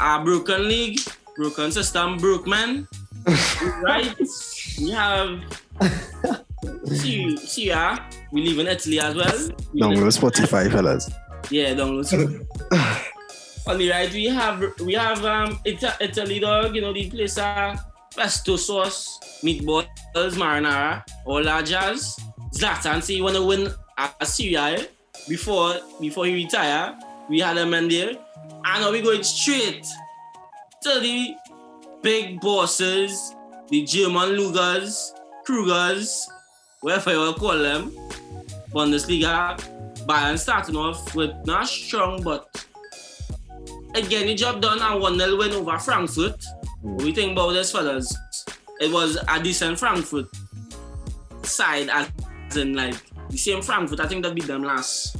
Speaker 3: Ah, our broken league, broken system, broke man. right? We have Syria, Syria. We live in Italy as well. We
Speaker 1: download Spotify, fellas.
Speaker 3: yeah, download. On the right, we have we have um Ita- Italy dog. You know the place are pesto sauce, meatballs, marinara, all that jazz. Zlatan say he wanna win a, a A before before he retire. We had a man there, and now we going straight to the big bosses, the German Lugers, Krugers, whatever you will call them. Bundesliga. Bayern starting off with not strong, but again, the job done and 1 0 win over Frankfurt. What we think about this, fellas? It was a decent Frankfurt side, as in like the same Frankfurt. I think that beat them last.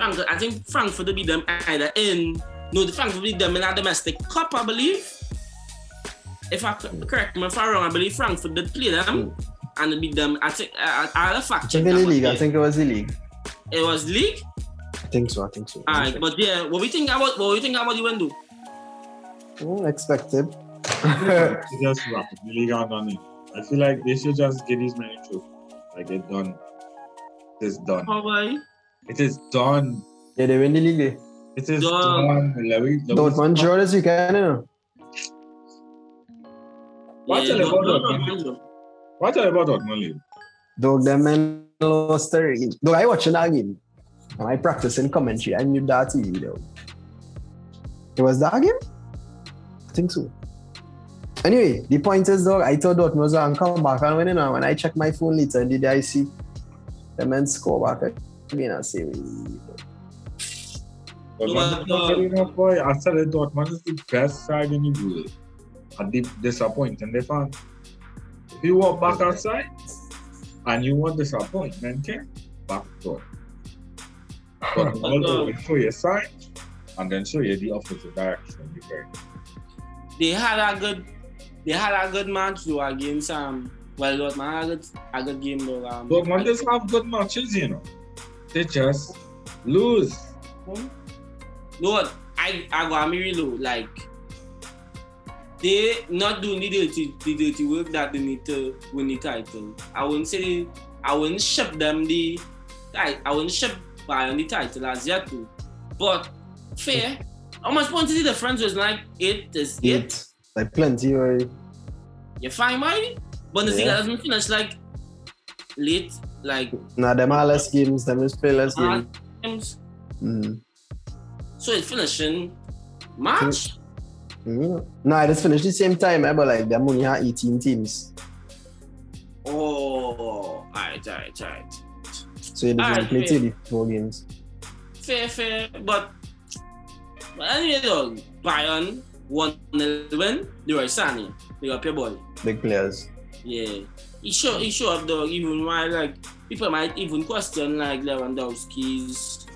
Speaker 3: Frankfurt, I think Frankfurt will beat them either in no, the Frankfurt beat them in a domestic cup, I believe. If I correct me if I'm wrong, I believe Frankfurt did play them hmm. and they beat them. I think I, I had a
Speaker 1: I
Speaker 3: fact check.
Speaker 1: think in the league. I think it was the league.
Speaker 3: it was league.
Speaker 1: I think so. I think so.
Speaker 3: Alright, but yeah, what we think about what we think about the window?
Speaker 1: Mm, expected.
Speaker 4: They just wrap it. The league are done it. I feel like they should just get these many trophies. Like they're done. It is done.
Speaker 3: How boy?
Speaker 4: It is done.
Speaker 1: yeah, they win the league.
Speaker 4: It is
Speaker 3: Done.
Speaker 4: done. Louis- Louis-
Speaker 1: Dortmund draw this weekend, you know.
Speaker 4: What
Speaker 3: Yeah,
Speaker 4: are about
Speaker 3: no,
Speaker 4: Dortmund?
Speaker 3: no, no.
Speaker 4: What about Dortmund league?
Speaker 1: Dog, them men lost their game. Dog, I watching that game. And I practicing commentary. I knew that TV, though. It was that game? I think so. Anyway, the point is, dog, I thought Dortmund was going to come back and win, you know. When I checked my phone later, did I see the men score back again? I say,
Speaker 4: Dortmund is
Speaker 3: No,
Speaker 4: not
Speaker 3: no.
Speaker 4: good boy. I said it, Dortmund is the best side in the world. And they disappointing the fans. If you walk back outside and you want disappointment, okay? Back door. But
Speaker 3: But,
Speaker 4: all
Speaker 3: uh,
Speaker 4: show your side and then show you the opposite direction. You very
Speaker 3: They had a good they had a good match though against um well Dortmund had a good a good game though. Um,
Speaker 4: Dortmund just have good matches, you know. They just lose.
Speaker 3: No, what I I got me real like they not doing the dirty the dirty work that they need to win the title. I wouldn't say I wouldn't ship them the I I wouldn't ship Bayern the title as yet too. But fair. How much points is the difference was like eight is eight.
Speaker 1: eight. Like plenty, right?
Speaker 3: You fine by Bundesliga
Speaker 1: Yeah.
Speaker 3: doesn't finish like late like
Speaker 1: Nah, them are less games. Them is play less
Speaker 3: uh,
Speaker 1: games.
Speaker 3: games.
Speaker 1: Mm.
Speaker 3: So it's finishing March.
Speaker 1: Mm. Nah, it is finished the same time, eh, but like them only have 18 teams.
Speaker 3: Oh, alright, alright, alright.
Speaker 1: So you
Speaker 3: Alright,
Speaker 1: just play
Speaker 3: fair.
Speaker 1: 34 games.
Speaker 3: Fair, fair, but but anyway though, Bayern won the win. They were Sané. They got your boy.
Speaker 1: Big players.
Speaker 3: Yeah. He show he show up though, even why like people might even question like Lewandowski's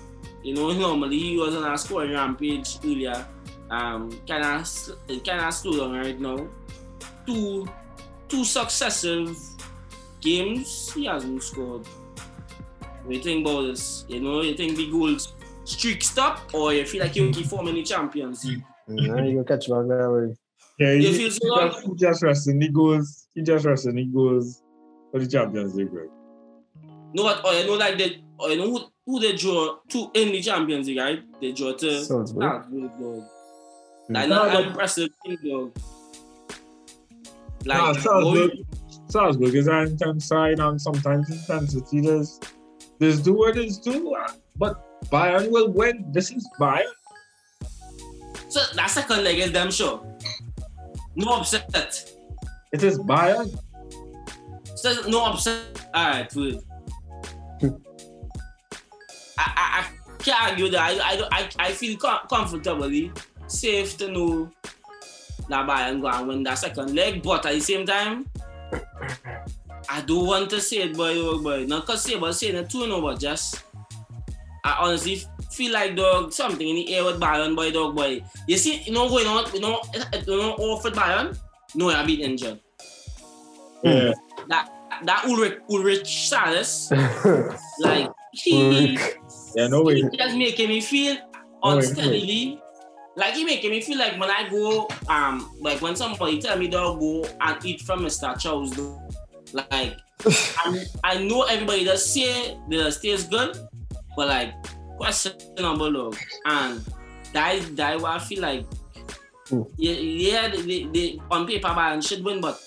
Speaker 3: you know, normally he was on a scoring rampage earlier. Um kinda kinda slow down right now. Two two successive games he hasn't scored. What you think about this? You know, you think the goals streak stop or you feel like you keep forming the champions?
Speaker 1: Mm, you go catch back there. boy.
Speaker 4: Yeah,
Speaker 3: You
Speaker 4: he,
Speaker 3: feel
Speaker 4: he
Speaker 3: so
Speaker 4: just, he just resting the goals. He just resting the goals for the Champions League, right?
Speaker 3: know what? Or you know, like they, or you know who, who they draw to in the Champions League, right? They draw to
Speaker 1: Salzburg.
Speaker 3: Salzburg, dog. Like not
Speaker 4: but-
Speaker 3: impressive thing, dog.
Speaker 4: Nah,
Speaker 3: Like,
Speaker 4: Salzburg-
Speaker 3: going-
Speaker 4: Salzburg is an intense side, and sometimes intensity does this do what it do. But Bayern will win. This is Bayern.
Speaker 3: So that second leg is them sure. No upset.
Speaker 4: It is Bayern.
Speaker 3: So no upset. Alright, good. Hmm. I, I, I can't argue that. I, I, I, I feel com- comfortably safe to know that Bayern go and win that second leg, but at the same time, I don't want to say it, boy, oh boy. Not cause say, but saying it too, no, but just I honestly feel like dog something in the air with Bayern, boy, dog, boy. You see, you know going on, you know, you know, off with Bayern, no, I've been injured.
Speaker 4: Yeah.
Speaker 3: That that Ulrich Ulrich Salas, like he,
Speaker 4: Yeah, no way.
Speaker 3: he just making me feel
Speaker 4: wait,
Speaker 3: unsteadily. Like he making me feel like when I go, um, like when somebody tell me they'll go and eat from Mr. Chow's, like I, I know everybody does say the taste good, but like questionable though, and that is that is what I feel like.
Speaker 1: Hmm.
Speaker 3: Yeah, yeah, they, they, they on paper Bayern should win, but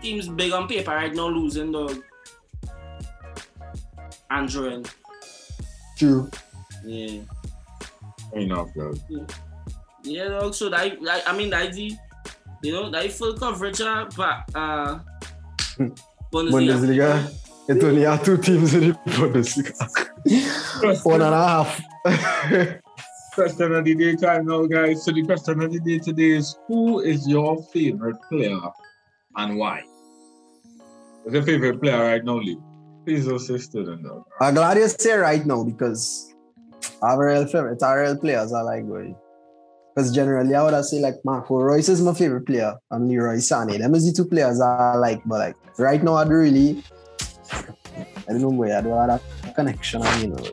Speaker 3: teams big on paper right now losing dog. And drawing.
Speaker 1: True.
Speaker 3: Yeah.
Speaker 4: Enough, dog.
Speaker 3: Yeah, dog. So that, that I mean that the you know that full coverage uh, but uh
Speaker 1: Bundesliga. It only have ah, two teams in the Bundesliga. One and a half.
Speaker 4: Question of the day time now, guys. So the question of the day today is who is your favorite player and why? Who's your favorite player right now, Lee? Please don't say student dog.
Speaker 1: I'm glad you say right now because our real favorite, our real players are like going. Because generally, I would say like Marco Reus is my favorite player and Leroy Sané. Them is the two players I like, but like right now, I don't really, I don't know where I don't have that connection, you know.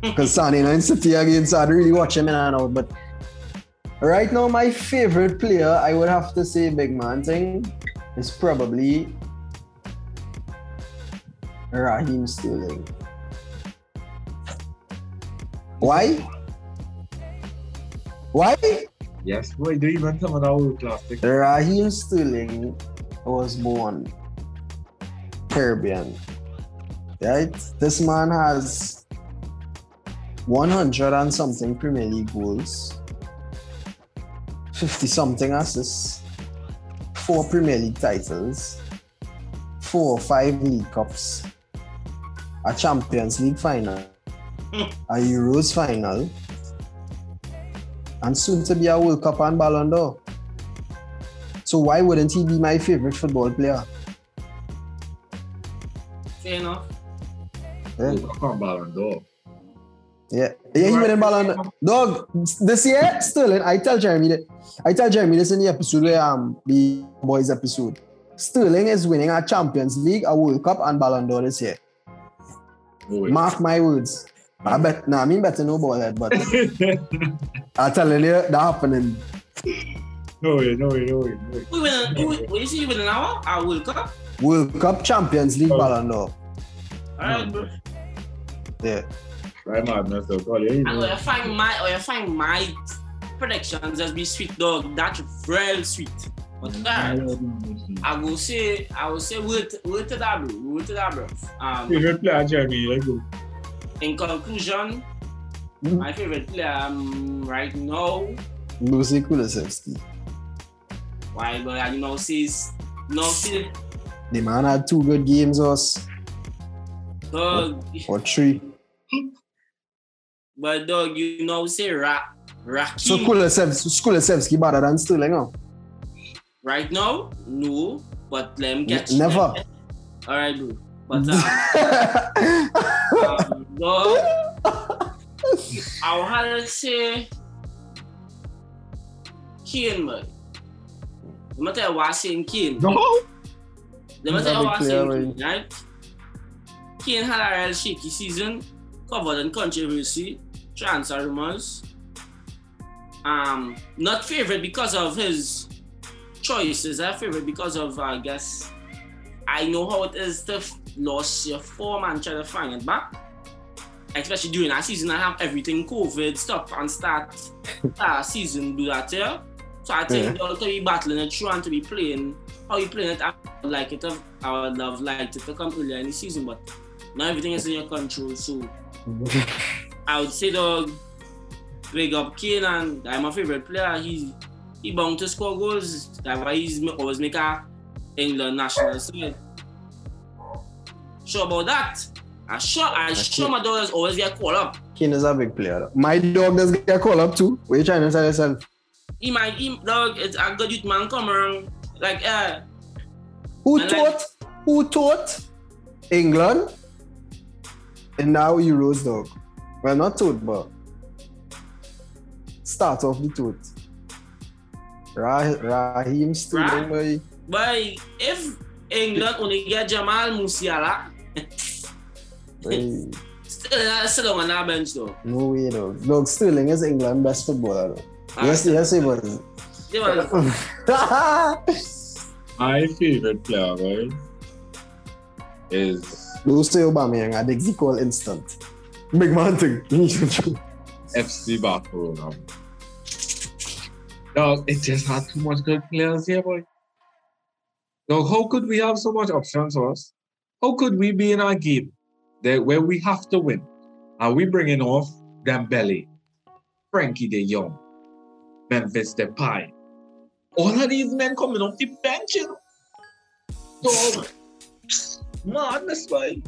Speaker 1: Because Sané in City again, so I don't really watch him in and out. But right now, my favorite player, I would have to say, big man thing, is probably Raheem Sterling. Why? Why?
Speaker 4: Yes, boy, do you even some of old classic?
Speaker 1: Raheem Sterling was born Caribbean. Right? This man has 100 and something Premier League goals, 50 something assists, four Premier League titles, four or five League Cups, a Champions League final, a Euros final, and soon to be a World Cup and Ballon d'Or. So why wouldn't he be my favorite football player?
Speaker 3: Fair enough.
Speaker 1: Yeah,
Speaker 4: Come Ballon d'Or.
Speaker 1: yeah, yeah. He winning Ballon. Dog, this year, Sterling. I tell Jeremy that. I tell Jeremy this in the episode where um the boys episode. Sterling is winning a Champions League, a World Cup, and Ballon d'Or this year.
Speaker 4: No way.
Speaker 1: Mark my words. I bet. Nah, I mean better know about that, but I'm telling you, that happening.
Speaker 4: no way, no way, no way, no way.
Speaker 3: We win. We, we see you win an hour. I World Cup.
Speaker 1: World Cup, Champions League,
Speaker 4: Oh.
Speaker 1: Ballon d'Or.
Speaker 3: Alright, bro.
Speaker 1: Yeah.
Speaker 4: Right, madness, though. Call you.
Speaker 3: And when you find my, or you find my predictions just be sweet dog. That's real sweet. But alright, I will say, I will say, wait, wait to that, bro. Wait to that, bro. Um,
Speaker 4: Favorite player, Jeremy. Let's go.
Speaker 3: in conclusion,
Speaker 1: Mhm.
Speaker 3: my favorite player um, right now,
Speaker 1: Lucy Kulusevski.
Speaker 3: why, but I you know sees, no see,
Speaker 1: The man had two good games, us
Speaker 3: dog,
Speaker 1: or three.
Speaker 3: But dog, you know say Ra, Rakim.
Speaker 1: So Kulusevski, Kulusevski better than Sterling, huh?
Speaker 3: Right now, no, but let him get
Speaker 1: Never.
Speaker 3: All right, bro. But uh, um, dog, I will to say Kane, man. Let me tell you what I'm saying, Kane.
Speaker 4: No.
Speaker 3: Let me tell you what I'm
Speaker 1: Very
Speaker 3: saying,
Speaker 1: clear,
Speaker 3: Kane, right? Kane had a real shaky season, covered in controversy, transfer rumors. Um, not favorite because of his choices. I favorite because of, I guess, I know how it is to lose your form and try to find it back. Especially during that season, I have everything COVID stop and start uh, season do that here. So I think
Speaker 1: Yeah.
Speaker 3: they'll to be battling it through and to be playing how you playing it. I would like it. to- I would have liked it to come earlier in the season, but now everything is in your control. So I would say the big up Kane and I'm my favorite player. He's he bound to score goals. That's why he's always make a England national side. Sure about that. I sure I sure my daughters always get called up.
Speaker 1: Kane is a big player. My dog does get called up too. What are you trying to tell yourself?
Speaker 3: He might he dog it's a good youth man come around. Like uh
Speaker 1: Who taught? Who taught England? And now Euros, dog. Well, not taught, but start off the taught. Rah- Raheem Sterling, boy.
Speaker 3: But if England only get Jamal Musiala,
Speaker 1: boy.
Speaker 3: still uh, still on that bench though.
Speaker 1: No way, dog. Dog Sterling is England best footballer. Though. Yes, yes, he was.
Speaker 3: They were-
Speaker 4: My favorite player, right, is
Speaker 1: Those two Aubameyang at the equal instant. Big man thing.
Speaker 4: FC Barcelona. Dog, it just had too much good players here, boy. Dog, how could we have so much options for us? How could we be in a game that where we have to win? Are we bringing off Dembele, Frenkie De Jong, Memphis Depay? All of these men coming off the bench, you know? Dog, madness, boy.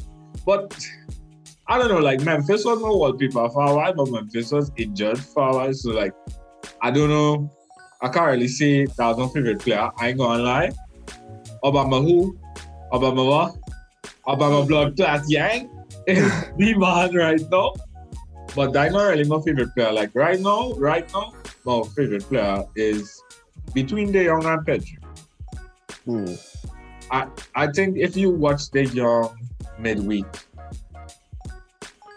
Speaker 4: But I don't know, like Memphis was my wallpaper for a while, but Memphis was injured for a while. So like I don't know. I can't really say that was my favorite player. I ain't gonna lie. Obama who? Obama what? Obama blood class Yang is the man right now. But that's not really my favorite player. Like right now, right now, my favorite player is between De Jong and Pedri.
Speaker 1: Hmm.
Speaker 4: I think if you watch De Jong midweek,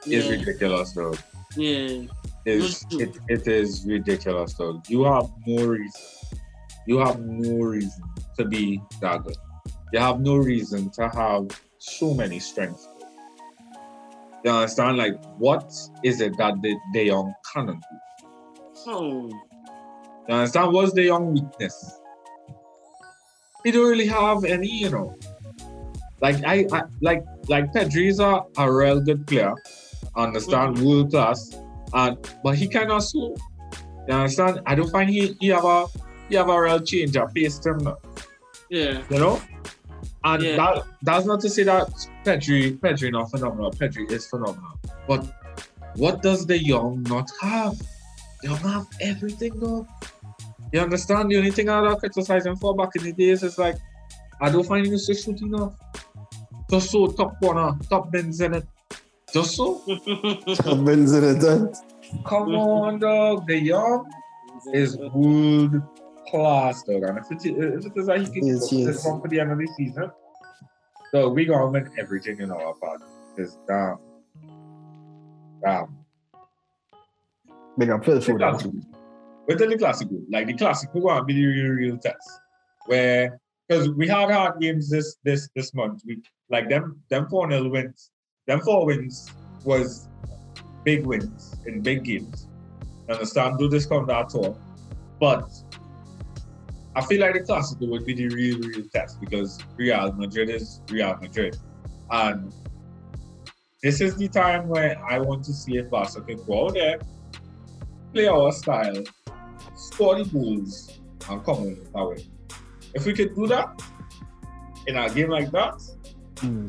Speaker 4: it's
Speaker 3: yeah,
Speaker 4: ridiculous though.
Speaker 3: yeah.
Speaker 4: is
Speaker 3: Mhm.
Speaker 4: it, it is ridiculous though. You have no reason. You have no reason to be that good. You have no reason to have so many strengths. You understand? Like, what is it that the De Jong cannot do?
Speaker 3: Oh,
Speaker 4: You understand? What's De Jong weakness? He don't really have any, you know. Like I, I like like Pedri is a, a real good player. Understand world class, and but he cannot slow. You understand? I don't find he, he have a he have a real change of pace now,
Speaker 3: yeah.
Speaker 4: you know. And
Speaker 3: Yeah.
Speaker 4: that that's not to say that Pedri Pedri not phenomenal. Pedri is phenomenal, but what does De Jong not have? They don't have everything though. You understand? The only thing I was criticizing for back in the days is like, I don't find him to shoot enough. Just so top corner, top bins in it. Just so.
Speaker 1: Benz in it, huh?
Speaker 4: Come on, dog. De Jong is world class, dog. And if it, if it is that he can
Speaker 1: Yes,
Speaker 4: go
Speaker 1: yes.
Speaker 4: this one for the end of the season, so we gonna win everything in our part. Because damn. Damn.
Speaker 1: Big up Phil
Speaker 4: The
Speaker 1: Foden.
Speaker 4: Classico. Within the Classico, like the Classico gonna be the real, real test. Where because we had hard games this this this month. We like them them four nil wins. Them four wins was big wins in big games. You understand? Do this come that all. But I feel like the Classico would be the real, real test because Real Madrid is Real Madrid. And this is the time where I want to see if Barca can go out there, play our style, score the goals, and come on that way. If we could do that in a game like that,
Speaker 1: Hmm.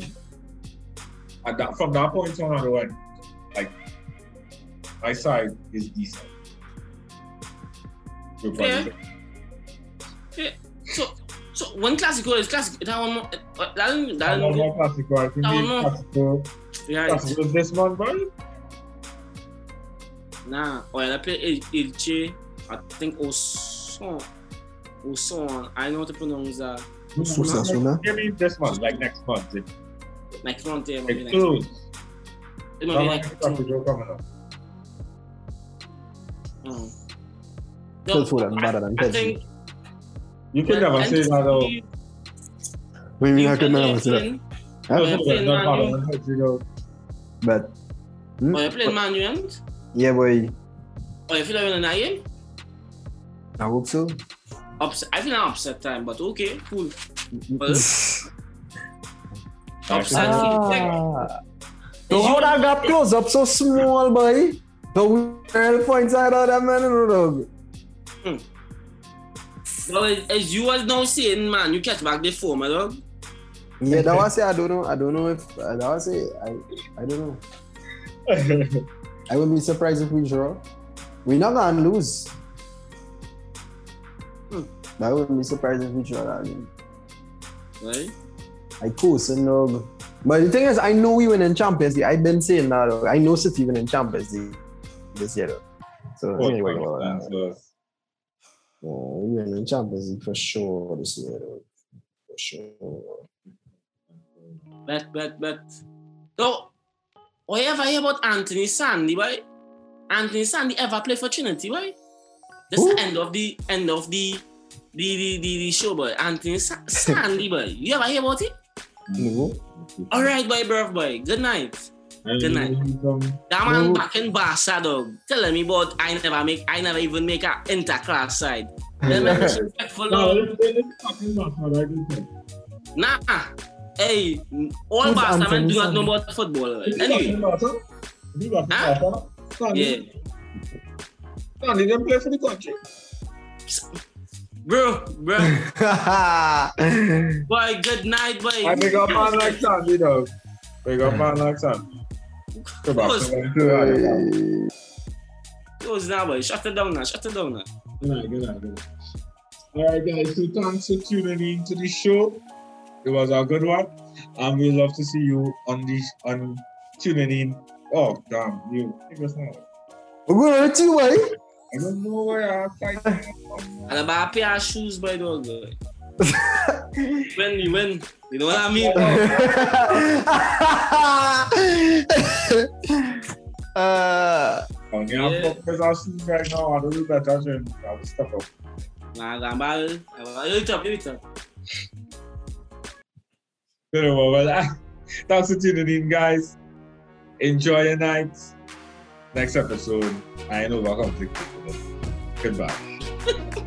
Speaker 4: At that from that point on, I went like my side is decent. We'll probably-
Speaker 3: So, so when Classico is Classico, that one more, uh, that one, that
Speaker 4: one
Speaker 3: one,
Speaker 4: more Classico, I think
Speaker 3: That one more.
Speaker 4: Classico,
Speaker 3: yeah,
Speaker 4: Classico this month, right?
Speaker 3: nah. Oh, yeah, they play Il- Elche, I think Oson, Oson. I know how to pronounce that.
Speaker 1: Osasuna.
Speaker 4: Give me this month, like next month. It,
Speaker 3: Next month, yeah, maybe
Speaker 4: it's
Speaker 3: next month. It might be
Speaker 4: That
Speaker 3: next
Speaker 4: one
Speaker 3: month.
Speaker 4: Classico coming up.
Speaker 3: Oh.
Speaker 1: Phil better than
Speaker 3: I think
Speaker 4: You can never say that though.
Speaker 1: We mean I could never say that.
Speaker 3: playing,
Speaker 1: Huh?
Speaker 3: Yeah, playing
Speaker 4: Not
Speaker 3: Man U.
Speaker 4: better than
Speaker 1: But hmm?
Speaker 3: Oh, you playing Man U, ain't?
Speaker 1: yeah, boy,
Speaker 3: Oh, you feel like you're in a game?
Speaker 1: I hope so.
Speaker 3: upset. I feel an upset time, but okay, cool. Well, upset.
Speaker 1: Ah. So how that got close up so small, boy? The real points I of that man, you know, dog.
Speaker 3: Well, as you was now saying, man, you catch back the form, my dog.
Speaker 1: Yeah, that was it. I don't know. I don't know if uh, that was it. I I don't know. I wouldn't be surprised if we draw. We're not gonna lose.
Speaker 3: Hmm.
Speaker 1: I wouldn't be surprised if we draw that game.
Speaker 3: Right?
Speaker 1: I course and dog. But the thing is, I know we win in Champions League. I've been saying that. Dog. I know City win in Champions League this year. Though. So
Speaker 4: Oh,
Speaker 1: anyway,
Speaker 4: understands us.
Speaker 1: we win in Champions League for sure this year. Though. For sure.
Speaker 3: Bet, bet, bet. So, what you ever hear about Anthony Sandy, boy? Anthony Sandy ever play for Trinity, boy? This
Speaker 1: Who?
Speaker 3: the end of the end of the the the, the, the show, boy. Anthony Sa- Sandy, boy. You ever hear about it?
Speaker 1: No.
Speaker 3: All right, boy, bruv, boy. Good night. Good night.
Speaker 4: Um,
Speaker 3: That man
Speaker 1: No.
Speaker 3: back in Barca, dog. Telling me about I never make, I never even make a interclass side. Them man disrespectful,
Speaker 4: no,
Speaker 3: dog.
Speaker 4: it's- it's fucking not what I do think.
Speaker 3: Nah. Hey, all
Speaker 1: Who's
Speaker 3: Barca man
Speaker 1: Anthony
Speaker 3: do not know
Speaker 1: Sandy?
Speaker 3: about football. Right?
Speaker 4: Is he
Speaker 3: Anyway,
Speaker 4: talking about, huh? Is he talking
Speaker 3: Huh?
Speaker 4: about, huh? Sandy-
Speaker 3: yeah.
Speaker 4: Sandy didn't play for the country.
Speaker 3: Bro, bro. Boy, good night, boy.
Speaker 4: I pick up man like Sandy, dog. Pick up man like Sandy. Come back,
Speaker 3: Close. now, boy. Shut it down now. Shut it down now.
Speaker 4: Good night, good night, good night. All right, guys. So thanks for tuning in to the show. It was a good one, and we love to see you on this on tuning in. Oh, damn you! It was not.
Speaker 1: We're going to you, boy.
Speaker 4: I don't know where I'm fighting.
Speaker 3: And about a pair of shoes, boy, dog. Boy. when you win, you know what I mean?
Speaker 1: uh,
Speaker 4: I'm gonna
Speaker 3: Yeah.
Speaker 4: focus on shoes right now. I don't do better than I will step up.
Speaker 3: Nah, gambal. You it up, you it up.
Speaker 4: Good one, well, thanks for tuning in, guys. Enjoy your night. Next episode, I know I'm thinking. Goodbye.